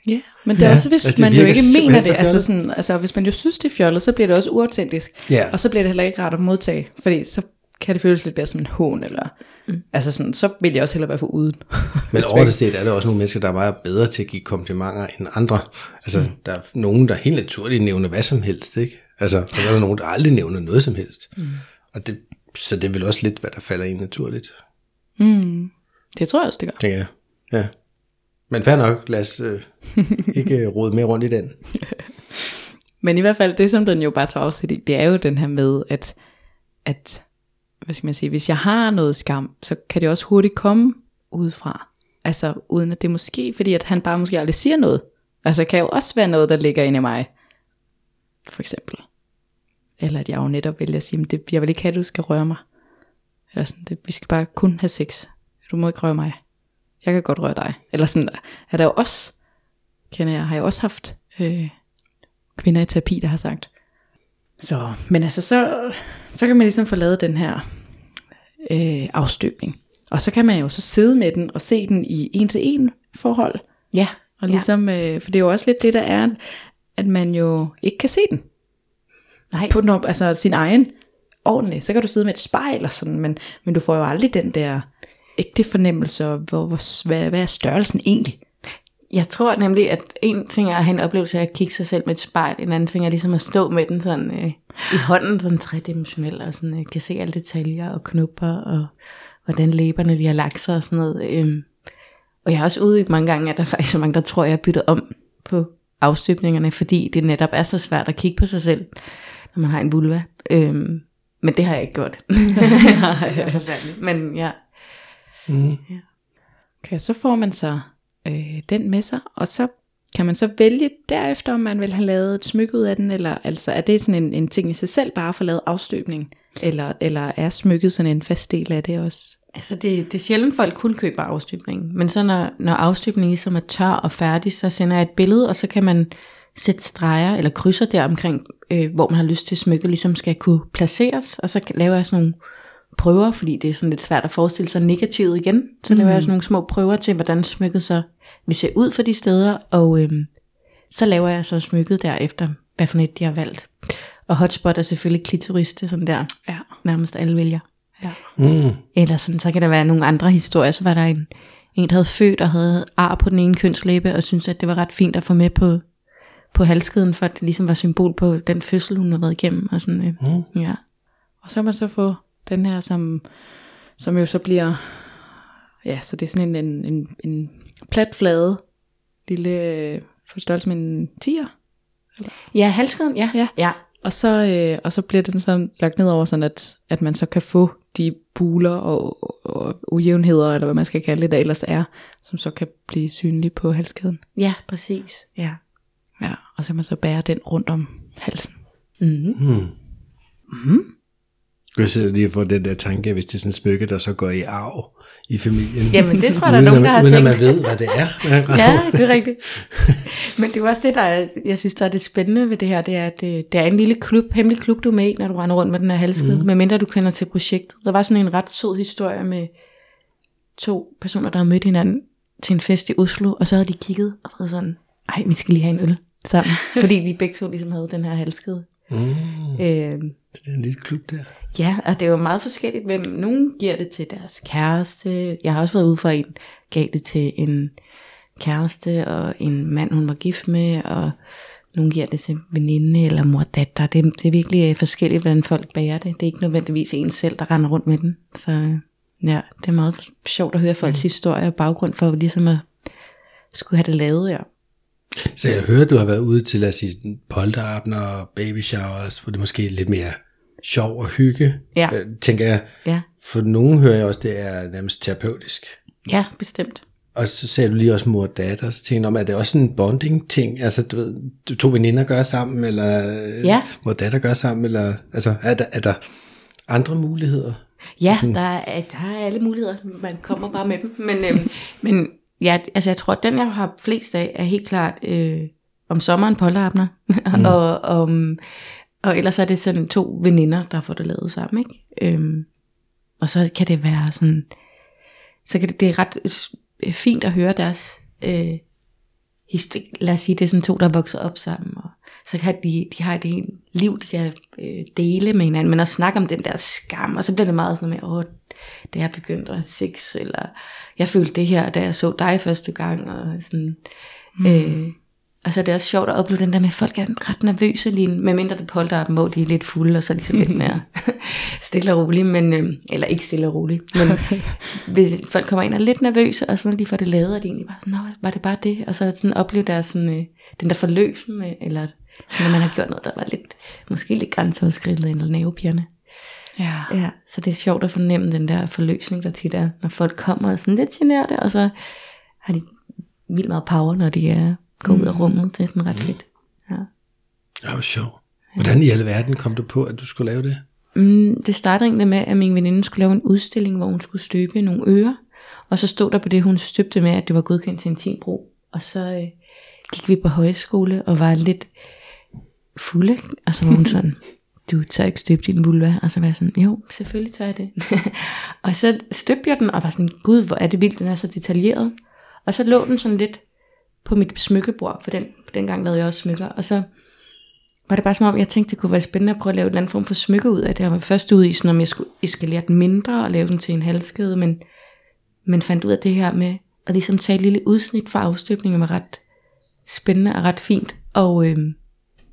Ja, men det er Ja, også, hvis og det man jo ikke mener det. Altså, sådan, altså, hvis man jo synes, det er fjollet, så bliver det også uautentisk. Ja. Og så bliver det heller ikke rart at modtage, fordi så kan det føles lidt mere som en hån, eller... Mm. Altså sådan, så vil jeg også hellere være for uden. Men over det set er der også nogle mennesker, der er meget bedre til at give komplimenter end andre. Altså, mm. der er nogen, der helt naturligt nævner hvad som helst, ikke? Altså, og så er der nogen, der aldrig nævner noget som helst. Mm. Og det, så det er vel også lidt, hvad der falder ind naturligt, Mm. Det tror jeg også, det gør. tænker jeg. Ja. Men fair nok, lad os øh, ikke rode mere rundt i den. Men i hvert fald, det som den jo bare tager afsæt i, det er jo den her med, at, at hvad skal man sige, hvis jeg har noget skam, så kan det også hurtigt komme udefra. Altså uden at det er måske, fordi at han bare måske aldrig siger noget. Altså kan jo også være noget, der ligger inde i mig. For eksempel. Eller at jeg jo netop vælger at sige, det, jeg vil ikke have, at du skal røre mig. Eller sådan, det, vi skal bare kun have sex. Du må ikke røre mig. Jeg kan godt røre dig. Eller sådan, er der jo også, kender jeg, har jeg også haft øh, kvinder i terapi, der har sagt. Så, men altså, så, så kan man ligesom få lavet den her øh, afstøbning. Og så kan man jo så sidde med den og se den i en til en forhold. Ja. Og ligesom, øh, for det er jo også lidt det, der er, at man jo ikke kan se den Nej. på den op, altså sin egen ordentligt. Så kan du sidde med et spejl og sådan, men, men du får jo aldrig den der ægte fornemmelse, hvor, hvor, hvad, hvad er størrelsen egentlig? Jeg tror nemlig, at en ting er at have en oplevelse af at kigge sig selv med et spejl, en anden ting er ligesom at stå med den sådan øh, i hånden, sådan tredimensionel, og sådan, øh, kan se alle detaljer og knupper, og hvordan læberne de har lagt sig og sådan noget. Øh. Og jeg er også ude i mange gange, at der faktisk er mange, der tror, at jeg er byttet om på afstøbningerne, fordi det netop er så svært at kigge på sig selv, når man har en vulva. Øh. Men det har jeg ikke gjort. er. Men ja, Mm. Okay, så får man så øh, den med sig, og så kan man så vælge derefter, om man vil have lavet et smykke ud af den, eller altså er det sådan en, en ting i sig selv, bare at få lavet afstøbning, eller, eller er smykket sådan en fast del af det også? Altså det, det er sjældent folk kun køber afstøbningen, men så når, når afstøbningen ligesom er tør og færdig, så sender jeg et billede, og så kan man sætte streger eller krydser der omkring, øh, hvor man har lyst til smykket ligesom skal kunne placeres, og så laver jeg sådan nogle prøver, fordi det er sådan lidt svært at forestille sig negativet igen, så laver jeg sådan nogle små prøver til, hvordan smykket så vil se ud for de steder, og øh, så laver jeg så smykket derefter, hvad for et de har valgt. Og hotspot er selvfølgelig klitoris, det er sådan der, Ja. nærmest alle vælger. ja. Mm. Eller sådan, så kan der være nogle andre historier. Så var der en, en der havde født og havde ar på den ene kønslæbe, og syntes, at det var ret fint at få med på, på halskeden, for at det ligesom var symbol på den fødsel, hun havde været igennem. Og sådan, øh, Mm. ja. Og så kan man så få den her, som, som jo så bliver, ja, så det er sådan en, en, en, en plat flade, lille, øh, på størrelse med en tiger. ja, halskeden, ja. Ja. ja. Og så, øh, og så bliver den sådan lagt ned over, sådan at, at man så kan få de buler og, og ujævnheder, eller hvad man skal kalde det, der ellers er, som så kan blive synlige på halskæden. Ja, præcis. Ja. Ja, og så kan man så bære den rundt om halsen. Mm-hmm. Mm. Mm. Jeg sidder lige får den der tanke, hvis det er sådan et smykke, der så går i arv i familien. Jamen, det tror jeg, der er uden, nogen, der har uden tænkt. at man ved, hvad det er. Ja, det er rigtigt. Men det er også det, der er, jeg synes, der er det spændende ved det her, det er, at det, det er en lille klub, hemmelig klub, du er med i, når du render rundt med den her halskede, mm. medmindre du kender til projektet. Der var sådan en ret sød historie med to personer, der havde mødt hinanden til en fest i Oslo, og så havde de kigget og været sådan, ej, vi skal lige have en øl sammen, fordi de begge to ligesom havde den her halskede. Mm. Øh, Det er en lille klub der. Ja, og det er jo meget forskelligt, hvem nogen giver det til deres kæreste. Jeg har også været ude for en, gav det til en kæreste og en mand, hun var gift med, og nogen giver det til veninde eller mor datter. Det, det er virkelig øh, forskelligt, hvordan folk bærer det. Det er ikke nødvendigvis en selv, der render rundt med den. Så øh, ja, det er meget sjovt at høre folks historie og baggrund for ligesom at skulle have det lavet, ja. Så jeg hører, du har været ude til, os sige, polterabner og baby showers, hvor det måske er lidt mere sjov og hygge, Ja. øh, tænker jeg. Ja, For nogen hører jeg også, det er nærmest terapeutisk. ja bestemt. og så sagde du lige også mor og datter, så tænkte jeg, om er det også sådan en bonding ting? Altså, du ved, to veninder gør sammen, eller Ja. mor og datter gør sammen, eller altså, er der, er der andre muligheder? Ja, der er, der er alle muligheder. Man kommer bare med dem. Men, øhm, men ja, altså jeg tror, at den jeg har flest af, er helt klart øh, om sommeren polterabner. Mm. og, om, og ellers er det sådan to veninder, der får det lavet sammen. Ikke? Øhm, og så kan det være sådan, så kan det, det er ret s- fint at høre deres, øh, histori- lad os sige, det er sådan to, der vokser op sammen, og så kan de, de har et helt liv, de kan øh, dele med hinanden, men også snakke om den der skam, og så bliver det meget sådan med, åh, da jeg begyndte at have sex, eller jeg følte det her, da jeg så dig første gang, og sådan, mm. øh, og så er det også sjovt at opleve den der med, at folk er ret nervøse lige, medmindre det polter op, hvor de er lidt fulde, og så er de lidt mere stille og rolige, men, øh, eller ikke stille og rolige, men hvis folk kommer ind og er lidt nervøse, og så når de får det lavet, og de egentlig bare sådan, Nå, var det bare det? Og så sådan opleve deres sådan, øh, den der forløsen, med, eller sådan, at man har gjort noget, der var lidt, måske lidt grænseoverskridende, eller nervepirrende. Ja. Ja, så det er sjovt at fornemme den der forløsning, der tit er, når folk kommer og sådan lidt generte, og så har de vildt meget power, når de er går ud af rummet. Det er sådan ret fedt. Ja. Det var sjovt. Hvordan i alverden kom du på, at du skulle lave det? Mm, det startede egentlig med, at min veninde skulle lave en udstilling, hvor hun skulle støbe nogle ører. Og så stod der på det, hun støbte med, at det var godkendt til intimbrug. Og så øh, gik vi på højskole og var lidt fulde. Og så var hun sådan, du tør ikke støbe din vulva. Og så var jeg sådan, jo, selvfølgelig tør jeg det. og så støbte jeg den, og var sådan, gud, hvor er det vildt, den er så detaljeret. Og så lå den sådan lidt på mit smykkebord, for den, dengang lavede jeg også smykker. Og så var det bare som om, jeg tænkte, det kunne være spændende at prøve at lave en eller anden form for smykke ud af det. Jeg var først ude i, sådan, om jeg skulle eskalere den mindre og lave den til en halskæde, men, men fandt ud af det her med at ligesom tage et lille udsnit fra afstøbningen var ret spændende og ret fint. Og øhm,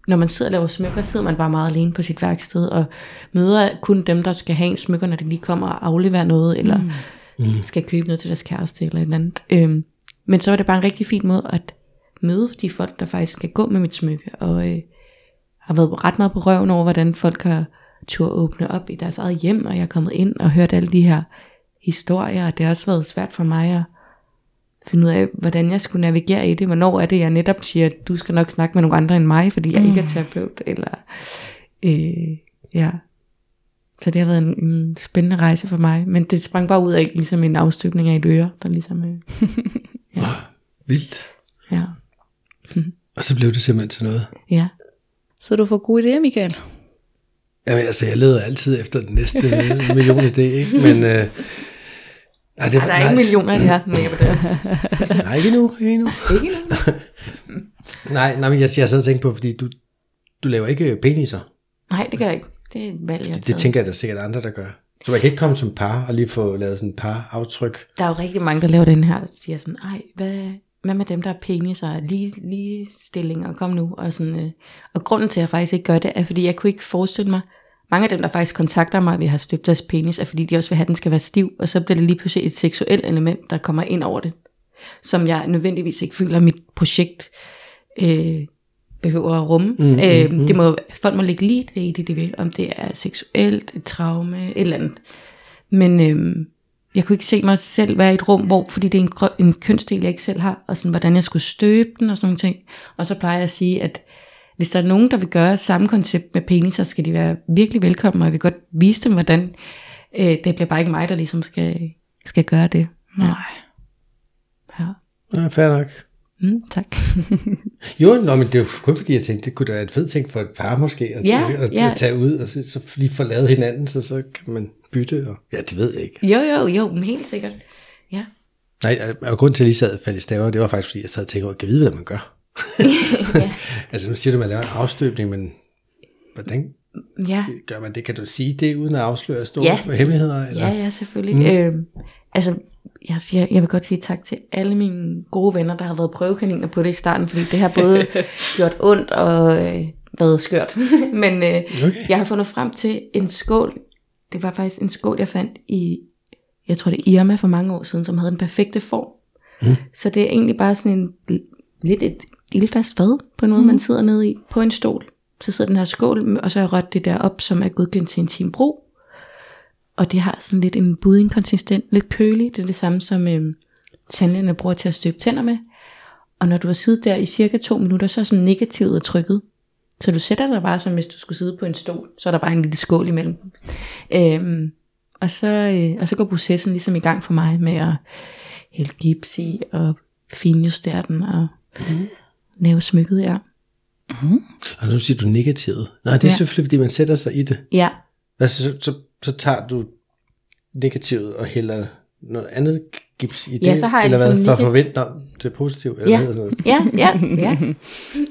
når man sidder og laver smykker, sidder man bare meget alene på sit værksted og møder kun dem, der skal have en smykker, når de lige kommer og afleverer noget, eller mm. skal købe noget til deres kæreste eller et eller andet. Øhm, men så var det bare en rigtig fin måde at møde de folk, der faktisk skal gå med mit smykke, og øh, har været ret meget på røven over, hvordan folk har tur åbne op i deres eget hjem, og jeg er kommet ind og hørt alle de her historier, og det har også været svært for mig at finde ud af, hvordan jeg skulle navigere i det. Hvornår er det, jeg netop siger, at du skal nok snakke med nogle andre end mig, fordi jeg mm. ikke er terapeut, eller øh, ja. Så det har været en, en spændende rejse for mig, men det sprang bare ud af ligesom en afstøbning af et øre, der ligesom, øh, Vildt. ja, Og så blev det simpelthen til noget. ja. Så du får gode idéer, Michael. Jamen altså, jeg leder altid efter den næste million idé, ikke? Men, øh, nej, det, Ej, der er ikke millioner i det her, men jeg det. nej, ikke endnu, ikke endnu. Ikke endnu. Nej, nej, men jeg, jeg sad og tænkte på, fordi du, du laver ikke peniser. Nej, det gør jeg ikke. Det er et valg, jeg Det taget. tænker jeg, der er sikkert andre, der gør. Så man kan ikke komme som par og lige få lavet sådan et par aftryk. Der er jo rigtig mange, der laver den her, der siger sådan, ej, hvad, hvad med dem, der er peniser, lige, lige stillinger, kom nu. Og, sådan, øh, og grunden til, at jeg faktisk ikke gør det, er, fordi jeg kunne ikke forestille mig, mange af dem, der faktisk kontakter mig, vi har støbt deres penis, er fordi de også vil have, at den skal være stiv, og så bliver det lige pludselig et seksuelt element, der kommer ind over det, som jeg nødvendigvis ikke føler, at mit projekt øh, behøver at rumme. Mm, øh, mm, det må, folk må lægge lige det i det, de vil, om det er seksuelt, et traume, et eller andet. Men øhm, jeg kunne ikke se mig selv være i et rum, hvor, fordi det er en, grø- en kønsdel, jeg ikke selv har, og sådan, hvordan jeg skulle støbe den og sådan nogle ting. Og så plejer jeg at sige, at hvis der er nogen, der vil gøre samme koncept med penis, så skal de være virkelig velkommen, og jeg vil godt vise dem, hvordan. Øh, det bliver bare ikke mig, der ligesom skal, skal gøre det. Nej. Ja. Ja, fair nok. Mm, tak. Jo, nå, men det er jo kun fordi, jeg tænkte, det kunne da være et fedt ting for et par måske, at, Ja, at, ja. at tage ud og så, så lige lavet hinanden, så, så kan man bytte. Og, ja, det ved jeg ikke. jo, jo, jo, men helt sikkert. Ja. Nej, og grunden til, at jeg lige sad og faldt i staver, det var faktisk, fordi jeg sad og tænkte, kan jeg vide, hvad man gør? ja. Altså, nu siger du, at man laver en afstøbning, men hvordan ja. gør man det? Kan du sige det, uden at afsløre store Ja. hemmeligheder? Eller? Ja, ja, selvfølgelig. Mm. Øhm, altså, jeg, siger, jeg vil godt sige tak til alle mine gode venner, der har været prøvekaniner på det i starten, fordi det har både gjort ondt og øh, været skørt. Men øh, Okay. jeg har fundet frem til en skål. Det var faktisk en skål, jeg fandt i, jeg tror det er Irma for mange år siden, som havde den perfekte form. Mm. Så det er egentlig bare sådan en, lidt et ildfast fad, på noget, mm. man sidder nede i, på en stol. Så sidder den her skål, og så har jeg rødt det der op, som er godkendt til intim brug. Og det har sådan lidt en buddingkonsistent, lidt kølig. Det er det samme som øh, tandlægerne bruger til at støbe tænder med. Og når du har siddet der i cirka to minutter, så er sådan negativet trykket. Så du sætter dig bare som hvis du skulle sidde på en stol, så er der bare en lille skål imellem. Øhm, og, så, øh, og så går processen ligesom i gang for mig med at hælde gips i og finjustere den og mm. lave smykket, ja. Og nu siger du negativt. Nej, det er. Ja. selvfølgelig, fordi man sætter sig i det. Ja, Altså, så, så, så tager du negativet og hælder noget andet gips i det? Ja, så har jeg eller hvad, ligesom for at forvente om det er positivt? Eller Ja. hvad, sådan ja, ja, ja. Kan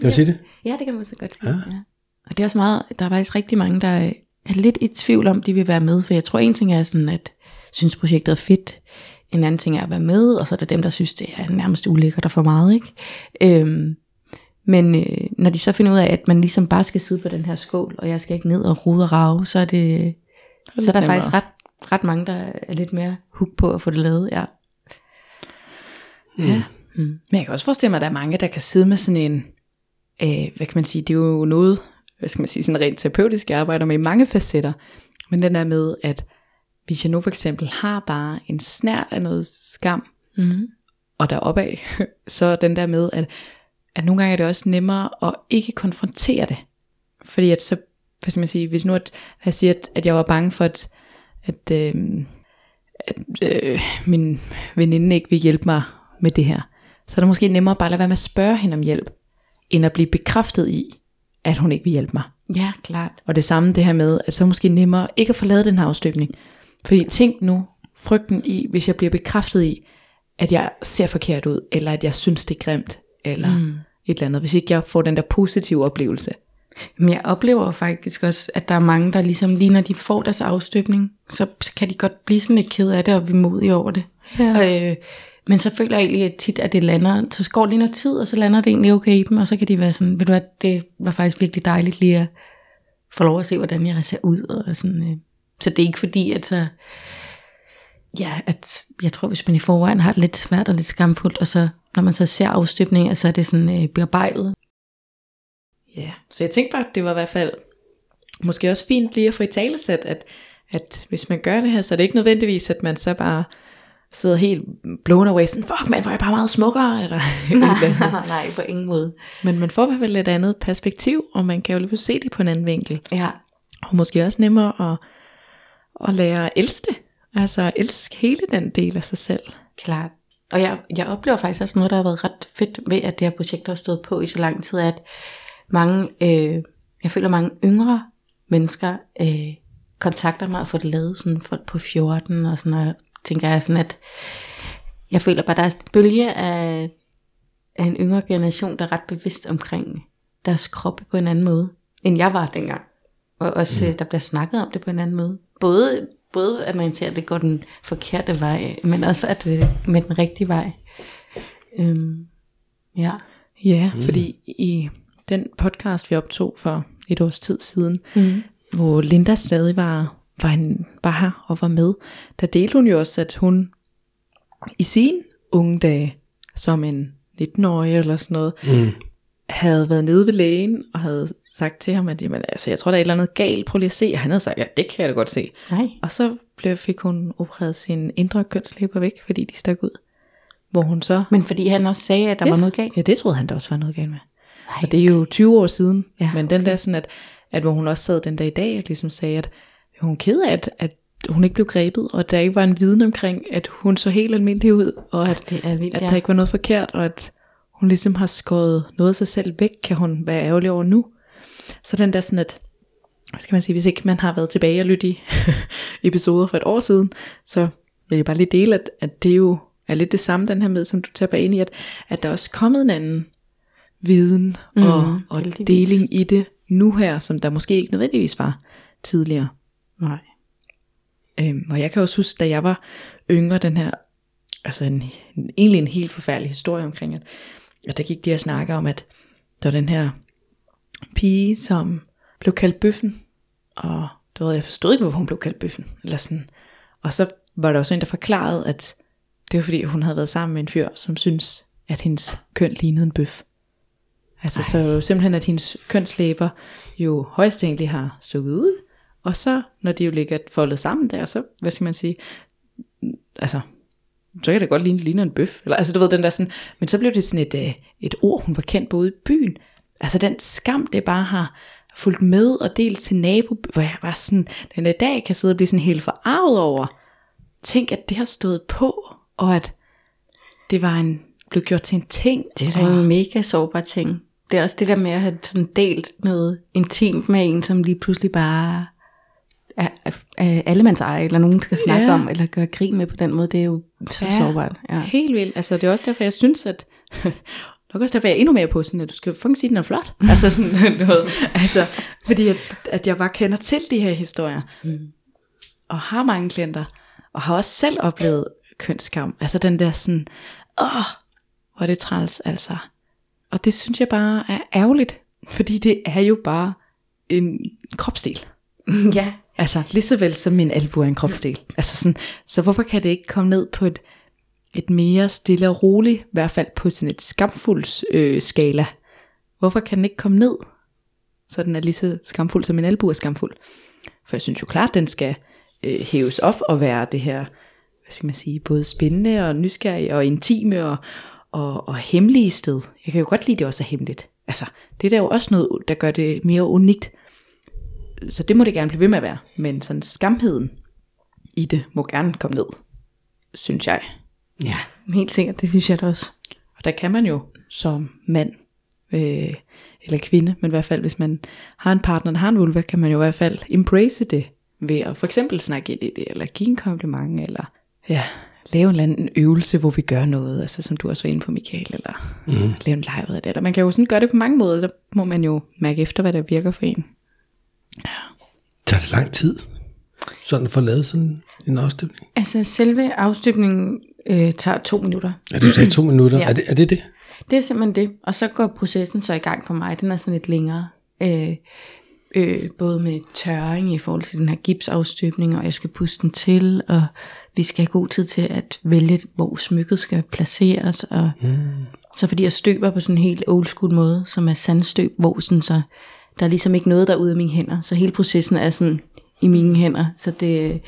man sige det? Ja, det kan man så godt sige. Ja. Ja. Og det er også meget, der er faktisk rigtig mange, der er er lidt i tvivl om, de vil være med. For jeg tror, en ting er sådan, at synes projektet er fedt. En anden ting er at være med, og så er der dem, der synes, det er nærmest ulækkert og for meget. Ikke? Øhm, men øh, når de så finder ud af, at man ligesom bare skal sidde på den her skål, og jeg skal ikke ned og rode og rage, så er, det, så er der nemmere. faktisk ret, ret mange, der er lidt mere hook på at få det lavet. Ja. Ja. Men jeg kan også forestille mig, at der er mange, der kan sidde med sådan en, øh, hvad kan man sige, det er jo noget, hvad skal man sige, sådan rent terapeutisk, jeg arbejder med i mange facetter, men den der med, at hvis jeg nu for eksempel har bare en snært af noget skam, Mm-hmm. og deroppe af, så den der med, at, at nogle gange er det også nemmere at ikke konfrontere det. Fordi at så, hvad skal man sige, hvis nu at, jeg siger, at, at jeg var bange for, at, at, øh, at øh, min veninde ikke vil hjælpe mig med det her, så er det måske nemmere bare at lade være med at spørge hende om hjælp, end at blive bekræftet i, at hun ikke vil hjælpe mig. Ja, klart. Og det samme det her med, at så er det måske nemmere ikke at lavet den her afstøbning. Fordi tænk nu frygten i, hvis jeg bliver bekræftet i, at jeg ser forkert ud, eller at jeg synes det er grimt, eller mm. et eller andet. Hvis ikke jeg får den der positive oplevelse. Men jeg oplever faktisk også, at der er mange, der ligesom lige når de får deres afstøbning, så, så kan de godt blive sådan lidt ked af det og vemodige over det. Ja. Øh, men så føler jeg egentlig at tit, at det lander, så går lige noget tid, og så lander det egentlig okay i dem, og så kan de være sådan, ved du hvad, det var faktisk virkelig dejligt lige at få lov at se, hvordan jeg ser ud. Og sådan, øh. Så det er ikke fordi, at så, ja, at jeg tror, hvis man i forvejen har det lidt svært og lidt skamfuldt, og så når man så ser afstøbninger, så er det sådan øh, bearbejdet. Ja, så jeg tænkte bare, at det var i hvert fald måske også fint lige at få i talesæt, at, at hvis man gør det her, så er det ikke nødvendigvis, at man så bare sidder helt blown away, sådan, fuck man, hvor er jeg bare meget smukkere, eller, eller Nej, på ingen måde. Men man får i hvert fald et andet perspektiv, og man kan jo lige se det på en anden vinkel. Ja, Og måske også nemmere at, at lære at elske det. Altså at elske hele den del af sig selv. klart. Og jeg, jeg oplever faktisk også noget, der har været ret fedt ved, at det her projekt har stået på i så lang tid, at mange, øh, jeg føler mange yngre mennesker øh, kontakter mig og får det lavet sådan folk på 14 og sådan, og tænker jeg sådan, at jeg føler bare, der er en bølge af, af en yngre generation, der er ret bevidst omkring deres krop på en anden måde, end jeg var dengang. Og også, mm. der bliver snakket om det på en anden måde. Både, både at man ser, at det går den forkerte vej, men også at det med den rigtige vej. Øhm, ja. Ja, mm. fordi i den podcast, vi optog for et års tid siden, Mm. hvor Linda stadig var, var, en, var her og var med, der delte hun jo også, at hun i sine unge dage, som en 19-årig eller sådan noget, Mm. havde været nede ved lægen og havde sagt til ham, at jamen, altså, jeg tror, der er et eller andet galt, prøv lige at se. Og han havde sagt, ja, det kan jeg da godt se. Nej. Og så blev, fik hun opereret sin indre kønslæber væk, fordi de stak ud. Hvor hun så... Men fordi han også sagde, at der ja, var noget galt. Ja, det troede han der også var noget galt med. Nej. Og det er jo 20 år siden. Ja, men den der sådan, at, at hvor hun også sad den dag i dag, og ligesom sagde, at hun er ked af, at, at hun ikke blev grebet, og der ikke var en viden omkring, at hun så helt almindelig ud, og at, Det er vildt, at der ikke var noget forkert, og at hun ligesom har skåret noget af sig selv væk, kan hun være ærgerlig over nu. Så den der sådan, at skal man sige, hvis ikke man har været tilbage og lytte i episoder for et år siden, så vil jeg bare lige dele, at, at det jo er lidt det samme, den her med, som du tager ind i, at, at der er også kommet en anden viden og, Mhm, og heldigvis. deling i det nu her, som der måske ikke nødvendigvis var tidligere. Nej. Øhm, og jeg kan også huske, da jeg var yngre, den her, altså en, en, egentlig en helt forfærdelig historie omkring, at, at der gik de her snakker om, at der var den her pige, som blev kaldt bøffen, og du ved, jeg forstod ikke, hvorfor hun blev kaldt bøffen, eller sådan. Og så var der også en, der forklarede, at det var fordi, hun havde været sammen med en fyr, som synes, at hendes køn lignede en bøf. Altså Ej. så simpelthen, at hendes kønslæber jo højst egentlig har stukket ud, og så, når de jo ligger foldet sammen der, så, hvad skal man sige, altså, så kan det godt ligne, ligne en bøf. Eller, altså du ved, den der sådan, men så blev det sådan et, øh, et ord, hun var kendt på ude i byen. Altså den skam, det bare har fulgt med og delt til nabo, hvor jeg var sådan, den der dag kan sidde og blive sådan helt forarvet over. Tænk, at det har stået på, og at det var en, blev gjort til en ting. Det er da en mega sårbar ting. Det er også det der med at have sådan delt noget intimt med en, som lige pludselig bare er, er, er allemands eje, eller nogen skal snakke Ja. om, eller gøre grin med på den måde. Det er jo så Ja. sårbart. Ja. Helt vildt. Altså, det er også derfor, jeg synes, at... Nok også derfor, jeg er endnu mere på sådan, at du skal fucking sige, den er flot. altså sådan noget. Altså, fordi at, at jeg bare kender til de her historier. Mm. Og har mange klienter. Og har også selv oplevet kønsskam. Altså den der sådan, åh, hvor er det træls, altså. Og det synes jeg bare er ærgerligt. Fordi det er jo bare en kropsdel. ja. Altså lige så vel som min albu er en kropsdel. Altså sådan, så hvorfor kan det ikke komme ned på et, et mere stille og roligt, i hvert fald på sådan et skamfuldt øh, skala. Hvorfor kan den ikke komme ned, så den er lige så skamfuld som min albu er skamfuld? For jeg synes jo klart, den skal øh, hæves op og være det her, hvad skal man sige, både spændende og nysgerrige og intime og, og, og hemmelige sted. Jeg kan jo godt lide, at det også er hemmeligt. Altså, det er jo også noget, der gør det mere unikt så det må det gerne blive ved med at være. Men sådan skamheden i det må gerne komme ned, synes jeg. ja, helt sikkert. Det synes jeg da også. Og der kan man jo som mand øh, eller kvinde, men i hvert fald hvis man har en partner, der har en vulva, kan man jo i hvert fald embrace det ved at for eksempel snakke ind i det, eller give en kompliment, eller ja, lave en eller anden øvelse, hvor vi gør noget, altså som du også var inde på, Michael, eller mm. lave en leg ud af det. Eller man kan jo sådan gøre det på mange måder, der må man jo mærke efter, hvad der virker for en. Tager det lang tid? Sådan at få lavet sådan en afstemning? Altså selve afstøbningen øh, tager to minutter. Ja, du sagde to minutter. Ja. Er, det, er det det? Det er simpelthen det. Og så går processen så i gang for mig. Den er sådan lidt længere. Øh, øh, både med tørring i forhold til den her gipsafstøbning, og jeg skal puste den til, og vi skal have god tid til at vælge, hvor smykket skal placeres. Og mm. Så fordi jeg støber på sådan en helt old school måde, som er sandstøb, hvor sådan så, der er ligesom ikke noget der er ude af mine hænder. Så hele processen er sådan i mine hænder. Så det,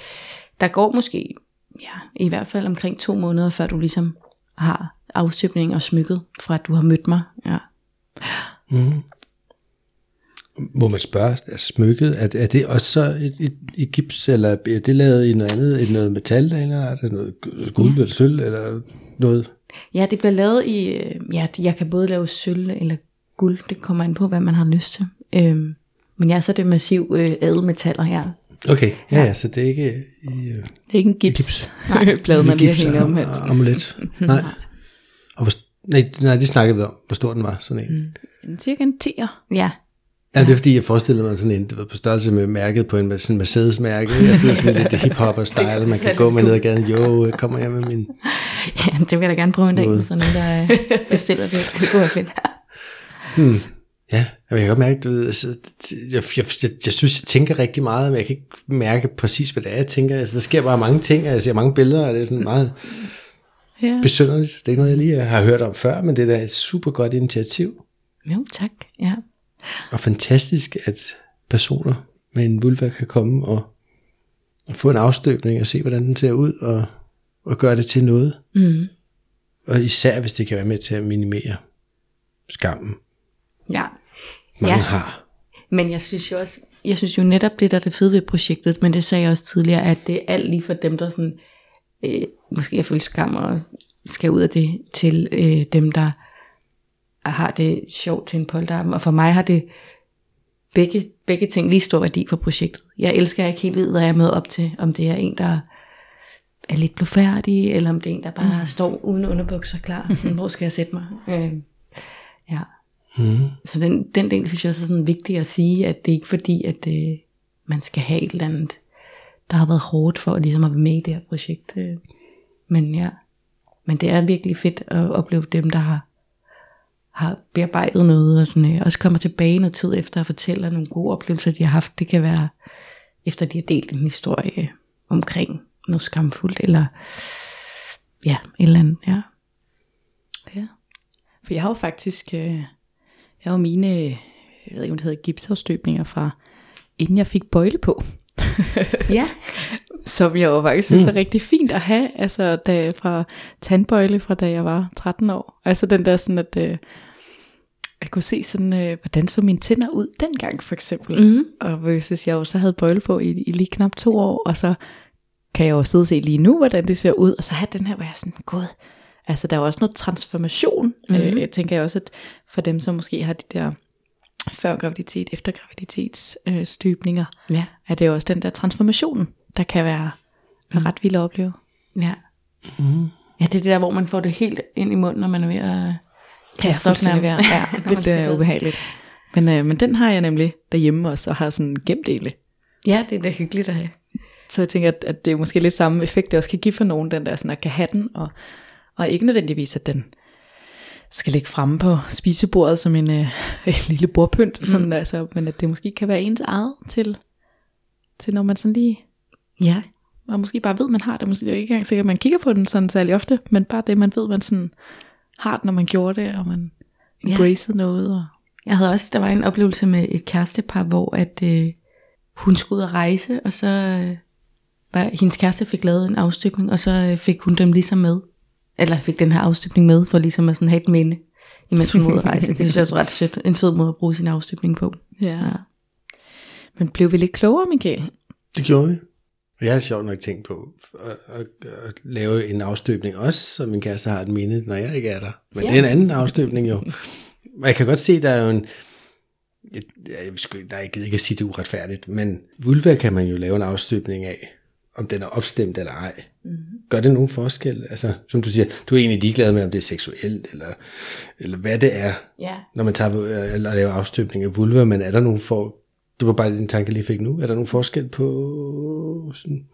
der går måske ja, i hvert fald omkring to måneder, før du ligesom har afstøbning og smykket, fra at du har mødt mig. Ja. Må man spørge, er smykket, er, er det også så et, et, et gips, eller er det lavet i noget andet, end noget metal, eller er det noget guld eller sølv, eller noget? Ja, det bliver lavet i, øh, ja, jeg kan både lave sølv eller guld, det kommer an på, hvad man har lyst til. Øhm, men ja, så er det massiv øh, ædelmetaller her. Okay, ja, ja, så det er ikke i... Øh, Det er ikke en gips, plade, man lige hænger om her. amulet. Nej. Og hvor, nej, nej, det snakkede vi om, hvor stor den var, sådan en. Mm. Cirka en tier. Ja, Ja, det er fordi, jeg forestillede mig sådan en, det var på størrelse med mærket på en sådan Mercedes-mærke. Jeg stod sådan lidt hip-hopper-style, man kan gå med ned ad gaden. Jo, kommer jeg med min... ja det vil jeg da gerne prøve en dag, der er nogen, der øh, bestiller det. Det kunne være fedt. Ja, jeg kan godt mærke, du ved, altså, jeg, jeg, jeg, jeg synes, jeg tænker rigtig meget, men jeg kan ikke mærke præcis, hvad det er, jeg tænker. Altså, der sker bare mange ting, og jeg ser mange billeder, og det er sådan meget Ja. besynderligt. Det er ikke noget, jeg lige har hørt om før, men det er da et super godt initiativ. Jo, tak. Ja. Og fantastisk, at personer med en vulva kan komme og, og få en afstøbning og se, hvordan den ser ud, og, og gøre det til noget. Mm. Og især, hvis det kan være med til at minimere skammen, Ja. mange Ja. har. Men jeg synes jo også, jeg synes jo netop det, der er det fede ved projektet, men det sagde jeg også tidligere, at det er alt lige for dem, der sådan, øh, måske er følt skam og skal ud af det, til øh, dem, der har det sjovt til en polterappen. Og for mig har det begge, begge ting lige stor værdi for projektet. Jeg elsker at jeg ikke helt ved, hvad jeg er med op til. Om det er en, der er lidt blufærdig, eller om det er en, der bare mm. står uden underbukser klar. Sådan, hvor skal jeg sætte mig? Øh, ja. Mm. Så den, den del synes jeg også er sådan vigtig at sige, at det er ikke fordi, at øh, man skal have et eller andet, der har været hårdt for ligesom at være med i det her projekt. Øh. Men ja, men det er virkelig fedt at opleve dem, der har, har bearbejdet noget, og sådan, øh, også kommer tilbage noget tid efter at fortælle nogle gode oplevelser, de har haft. Det kan være, efter de har delt en historie omkring noget skamfuldt, eller ja, et eller andet, ja. Ja. For jeg har jo faktisk, øh, jeg har jo mine, jeg ved ikke om det hedder gipsafstøbninger fra, inden jeg fik bøjle på. Ja, som jeg jo faktisk synes er rigtig fint at have, altså da, fra tandbøjle fra da jeg var 13 år. Altså den der sådan, at øh, jeg kunne se sådan, øh, hvordan så mine tænder ud dengang for eksempel. Mhm. Og hvis jeg jo så havde bøjle på i, i lige knap to år, og så kan jeg jo sidde og se lige nu, hvordan det ser ud, og så have den her, hvor jeg er sådan, gud, altså der er jo også noget transformation. Mm-hmm. Øh, jeg tænker også, at for dem, som måske har de der før graviditet, efter graviditets øh, støbninger, Ja, er det jo også den der transformation, der kan være, være ret vild at opleve. ja. Mm. Ja, det er det der, hvor man får det helt ind i munden, når man er ved at op fuldstændig ved. Ja, vildt øh, ubehageligt. Men, øh, men den har jeg nemlig derhjemme også, og har sådan gemt dele. Ja, det er da hyggeligt at have. Så jeg tænker, at, at det er måske lidt samme effekt, det også kan give for nogen, den der sådan at kan have den, og, og ikke nødvendigvis, at den skal ligge fremme på spisebordet som en, øh, en lille bordpynt, mm. sådan, altså, men at det måske kan være ens eget til, til når man sådan lige, Ja, og måske bare ved, man har det, måske det er jo ikke engang sikkert, at man kigger på den sådan særlig ofte, men bare det, man ved, man sådan har det, når man gjorde det, og man Ja. embraced noget, og Jeg havde også, der var en oplevelse med et kærestepar, hvor at øh, hun skulle ud og rejse, og så øh, var, hendes kæreste fik lavet en afstøbning, og så øh, fik hun dem ligesom med. Eller fik den her afstøbning med, for ligesom at sådan have et minde, imens hun var ude at rejse. Det synes jeg også ret sødt. En sød måde at bruge sin afstøbning på. ja. Ja. Men blev vi lidt klogere, Michael? Det gjorde vi. Jeg har sjovt nok tænkt på at, at, at lave en afstøbning også, så min kæreste har et minde, når jeg ikke er der. Men ja. det er en anden afstøbning jo. Og jeg kan godt se, der er jo en... Jeg, jeg, nej, jeg gider ikke at sige det uretfærdigt, men vulva kan man jo lave en afstøbning af, om den er opstemt eller ej. Mm-hmm. Gør det nogen forskel? Altså, som du siger, du er egentlig ligeglad med, om det er seksuelt, eller, eller hvad det er, Ja. når man tager eller laver afstøbning af vulva, men er der nogen for... Det var bare den tanke, jeg lige fik nu. Er der nogen forskel på sådan,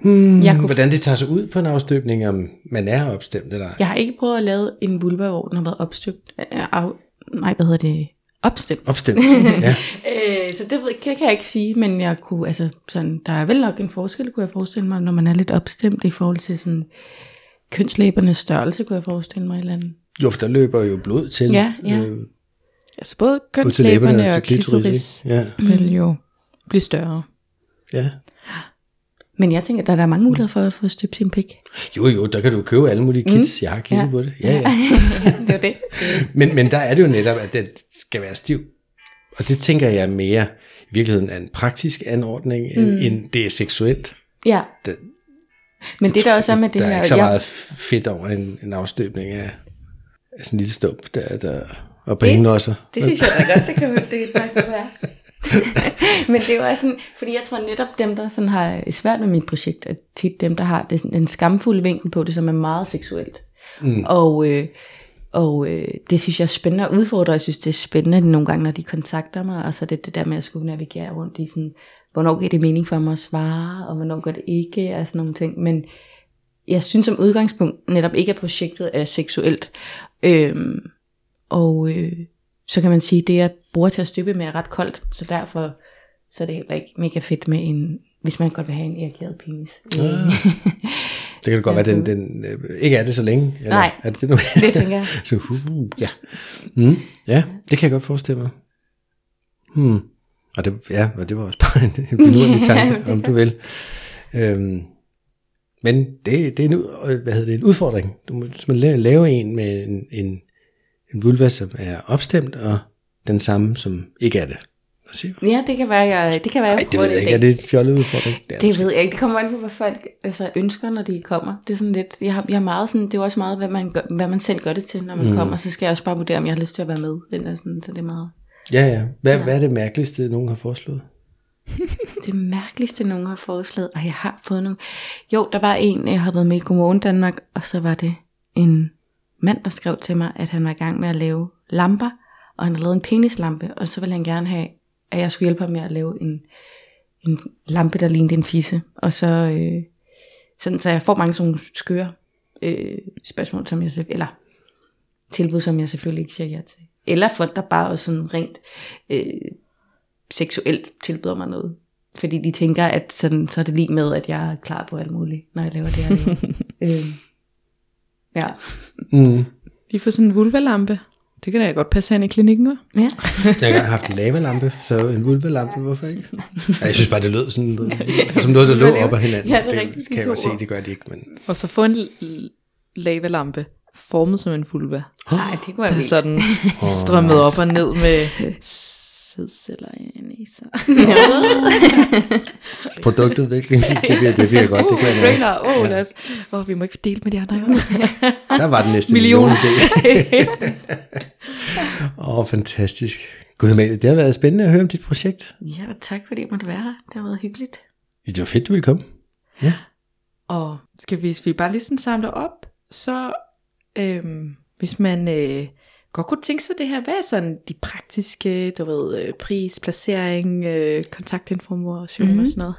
Hmm, Jeg kunne hvordan det tager sig ud på en afstøbning, om man er opstemt eller ej. Jeg har ikke prøvet at lave en vulva, hvor den har været opstøbt. Øh, af, nej, hvad hedder det? Opstemt. Opstemt, ja. Øh, så det, det kan jeg ikke sige, men jeg kunne, altså, sådan, der er vel nok en forskel, kunne jeg forestille mig, når man er lidt opstemt i forhold til sådan, kønslæbernes størrelse, kunne jeg forestille mig eller andet. Jo, for der løber jo blod til. Ja, ja. Øh, Altså både kønslæberne og og klitoris. Ja, vil jo blive større. ja. Men jeg tænker, der er der mange muligheder for at få støbt sin pik. Jo, jo, der kan du købe alle mulige kits. Jeg har kigget Ja. på det. Ja, ja. det er det. Men, men der er det jo netop, at det skal være stiv. Og det tænker jeg mere i virkeligheden er en praktisk anordning, end, mm. end det er seksuelt. Ja. Det, Men det der også er med det der her... er ikke så jeg- meget fedt over en, en afstøbning af, af sådan en lille stump, der, der og bringenosser. Det synes jeg da godt, det kan, det kan godt være. Men det er jo også sådan, fordi jeg tror netop dem, der sådan har svært med mit projekt, er tit dem, der har det, sådan, en skamfuld vinkel på det, som er meget seksuelt. Mm. Og, øh, og øh, det synes jeg er spændende at udfordre. Jeg synes, det er spændende nogle gange, når de kontakter mig, og så er det det der med at skulle navigere rundt i sådan, hvornår giver det mening for mig at svare, og hvornår gør det ikke, og sådan nogle ting. Men jeg synes som udgangspunkt netop ikke, at projektet er seksuelt. Øhm, og øh, så kan man sige, at det jeg bruger til at støbe med er ret koldt, så derfor så er det heller ikke mega fedt med en, hvis man godt vil have en erklæret penis. Ah. Det kan det godt være, den, den øh, ikke er det så længe. Eller, Nej, er det, det, nu? det tænker jeg. så, uh, ja. Mm, ja, det kan jeg godt forestille mig. Hmm. Og det, ja, og det var også bare en, finurlig tanke, om du vil. Øhm, men det, det er en, ud- hvad hedder det, en udfordring. Du må, lave en med en, en, en vulva, som er opstemt, og den samme, som ikke er det. Du? Ja, det kan være, jeg, det kan være, jeg Ej, det ved jeg ikke. Er det en fjollet udfordring? Det måske. ved jeg ikke. Det kommer an på, hvad folk altså, ønsker, når de kommer. Det er sådan lidt, jeg har, jeg har meget sådan, det er også meget, hvad man, gør, hvad man selv gør det til, når man mm. kommer. Så skal jeg også bare vurdere, om jeg har lyst til at være med. Eller sådan, så det er meget. Ja, ja. Hvad, hvad er det mærkeligste, nogen har foreslået? Det mærkeligste, nogen har foreslået, og jeg har fået nogle. Jo, der var en, jeg har været med i Godmorgen Danmark, og så var det en mand, der skrev til mig, at han var i gang med at lave lamper, og han havde lavet en penislampe, og så ville han gerne have, at jeg skulle hjælpe ham med at lave en, en lampe, der lignede en fisse. Og så, øh, sådan, så jeg får mange sådan skøre øh, spørgsmål, som jeg, eller tilbud, som jeg selvfølgelig ikke siger ja til. Eller folk, der bare også sådan rent øh, seksuelt tilbyder mig noget. Fordi de tænker, at sådan, så er det lige med, at jeg er klar på alt muligt, når jeg laver det, laver. øh, ja. Mm. Lige få sådan en vulvalampe. Det kan da godt passe ind i klinikken, hva'? Ja. Jeg har engang haft en lavalampe, så en vulvalampe, hvorfor ikke? Ja, jeg synes bare, det lød sådan noget, som noget, der lå op ad hinanden. Ja, det er rigtigt, kan jeg godt se, det gør de ikke, men... Og så få en lavalampe formet som en vulva. Nej, det kunne være Der vildt. sådan strømmet op og ned med sædceller i sig. Produktudvikling, det bliver, det bliver godt, det kan jeg mærke. Brainer, oh, lad os, oh, vi må ikke dele med de andre. Der var den næste Million. million idé. Åh, oh, fantastisk. Gud, Amalie, det har været spændende at høre om dit projekt. Ja, tak fordi jeg måtte være her. Det har været hyggeligt. Det var fedt, du ville komme. Ja. Og skal vi, hvis vi bare lige sådan samler op, så øhm, hvis man øh, godt kunne tænke sig det her, hvad er sådan de praktiske, du ved, øh, pris, placering, øh, kontaktinformation mm-hmm. og sådan noget?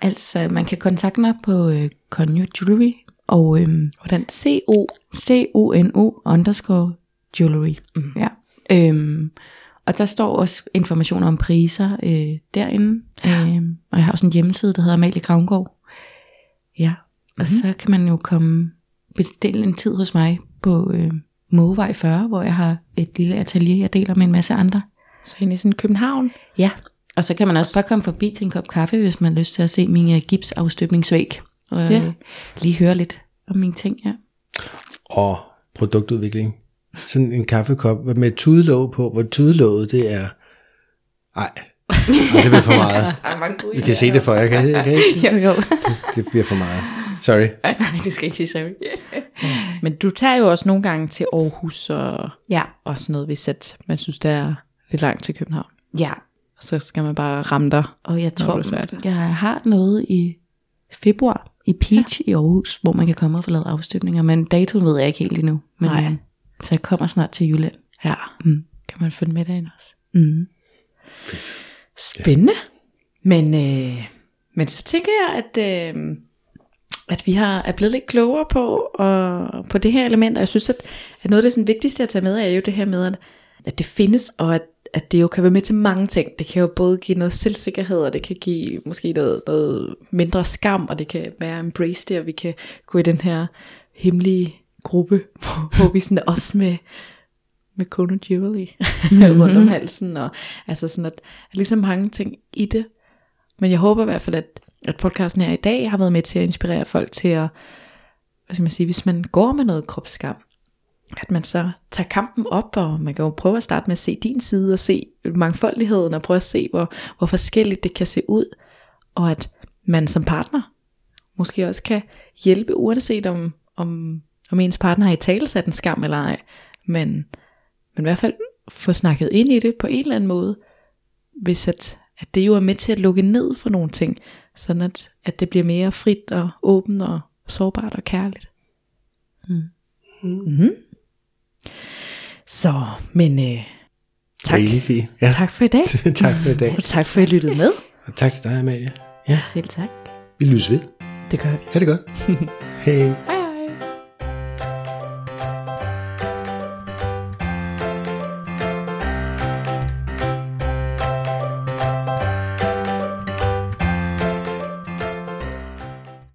Altså, man kan kontakte mig på øh, Conyo Jewelry, og øhm, Hvordan CO C-O-N-O underscore jewelry. Mhm. Ja. Øhm, og der står også informationer om priser øh, derinde. Øhm, og jeg har også en hjemmeside, der hedder Amalie Gravngård. Ja. Og Mhm. så kan man jo komme bestille en tid hos mig på øh, Mågevej 40, hvor jeg har et lille atelier, jeg deler med en masse andre. Så ind i sådan København. Ja, og så kan man også bare komme forbi til en kop kaffe, hvis man har lyst til at se min uh, gipsafstøbningsvæg. Og Ja. ja. lige høre lidt om mine ting, ja. Og produktudvikling. Sådan en kaffekop med et tudelåg på, hvor tudelåget det er... Ej, det bliver for meget. I kan se det for jer, kan I, kan I ikke? Jo, jo. Det bliver for meget. Sorry. Nej, det skal ikke sige sorry. Men du tager jo også nogle gange til Aarhus og, Ja, og sådan noget, hvis at man synes, det er lidt langt til København. ja. Så skal man bare ramme dig. Og jeg tror, jeg har noget i februar i Peach ja. i Aarhus, hvor man kan komme og få lavet afstøbninger, men datoen ved jeg ikke helt endnu. Men, Nej. øh, Så jeg kommer snart til Jylland. Ja, Mm. kan man følge med derinde også. Mm. Spændende. Men, øh, men så tænker jeg, at, øh, at vi har, er blevet lidt klogere på, og, på det her element, og jeg synes, at, at noget af det sådan, vigtigste at tage med, er jo det her med, at, at det findes, og at, at det jo kan være med til mange ting. Det kan jo både give noget selvsikkerhed, og det kan give måske noget, noget mindre skam, og det kan være embrace det, og vi kan gå i den her hemmelige gruppe, hvor, hvor vi sådan også med, med Kono Jewelry rundt om halsen, og altså sådan, at, at ligesom mange ting i det. Men jeg håber i hvert fald, at, at podcasten her i dag har været med til at inspirere folk til at, hvad skal man sige, hvis man går med noget kropsskam, at man så tager kampen op, og man kan jo prøve at starte med at se din side, og se mangfoldigheden, og prøve at se, hvor, hvor forskelligt det kan se ud, og at man som partner måske også kan hjælpe, uanset om, om, om ens partner har i tale sat en skam eller ej, men, men i hvert fald få snakket ind i det på en eller anden måde, hvis at, at det jo er med til at lukke ned for nogle ting, sådan at, at det bliver mere frit og åbent og sårbart og kærligt. Mm. Mm-hmm. Så, men øh, tak, fint. Ja. tak for i dag, tak for i dag. og tak for at I lyttede med. Og tak til dig, Amalie. Ja, Selv tak. vi lyttes ved. Det gør vi. Ha' det godt. Hej. Hej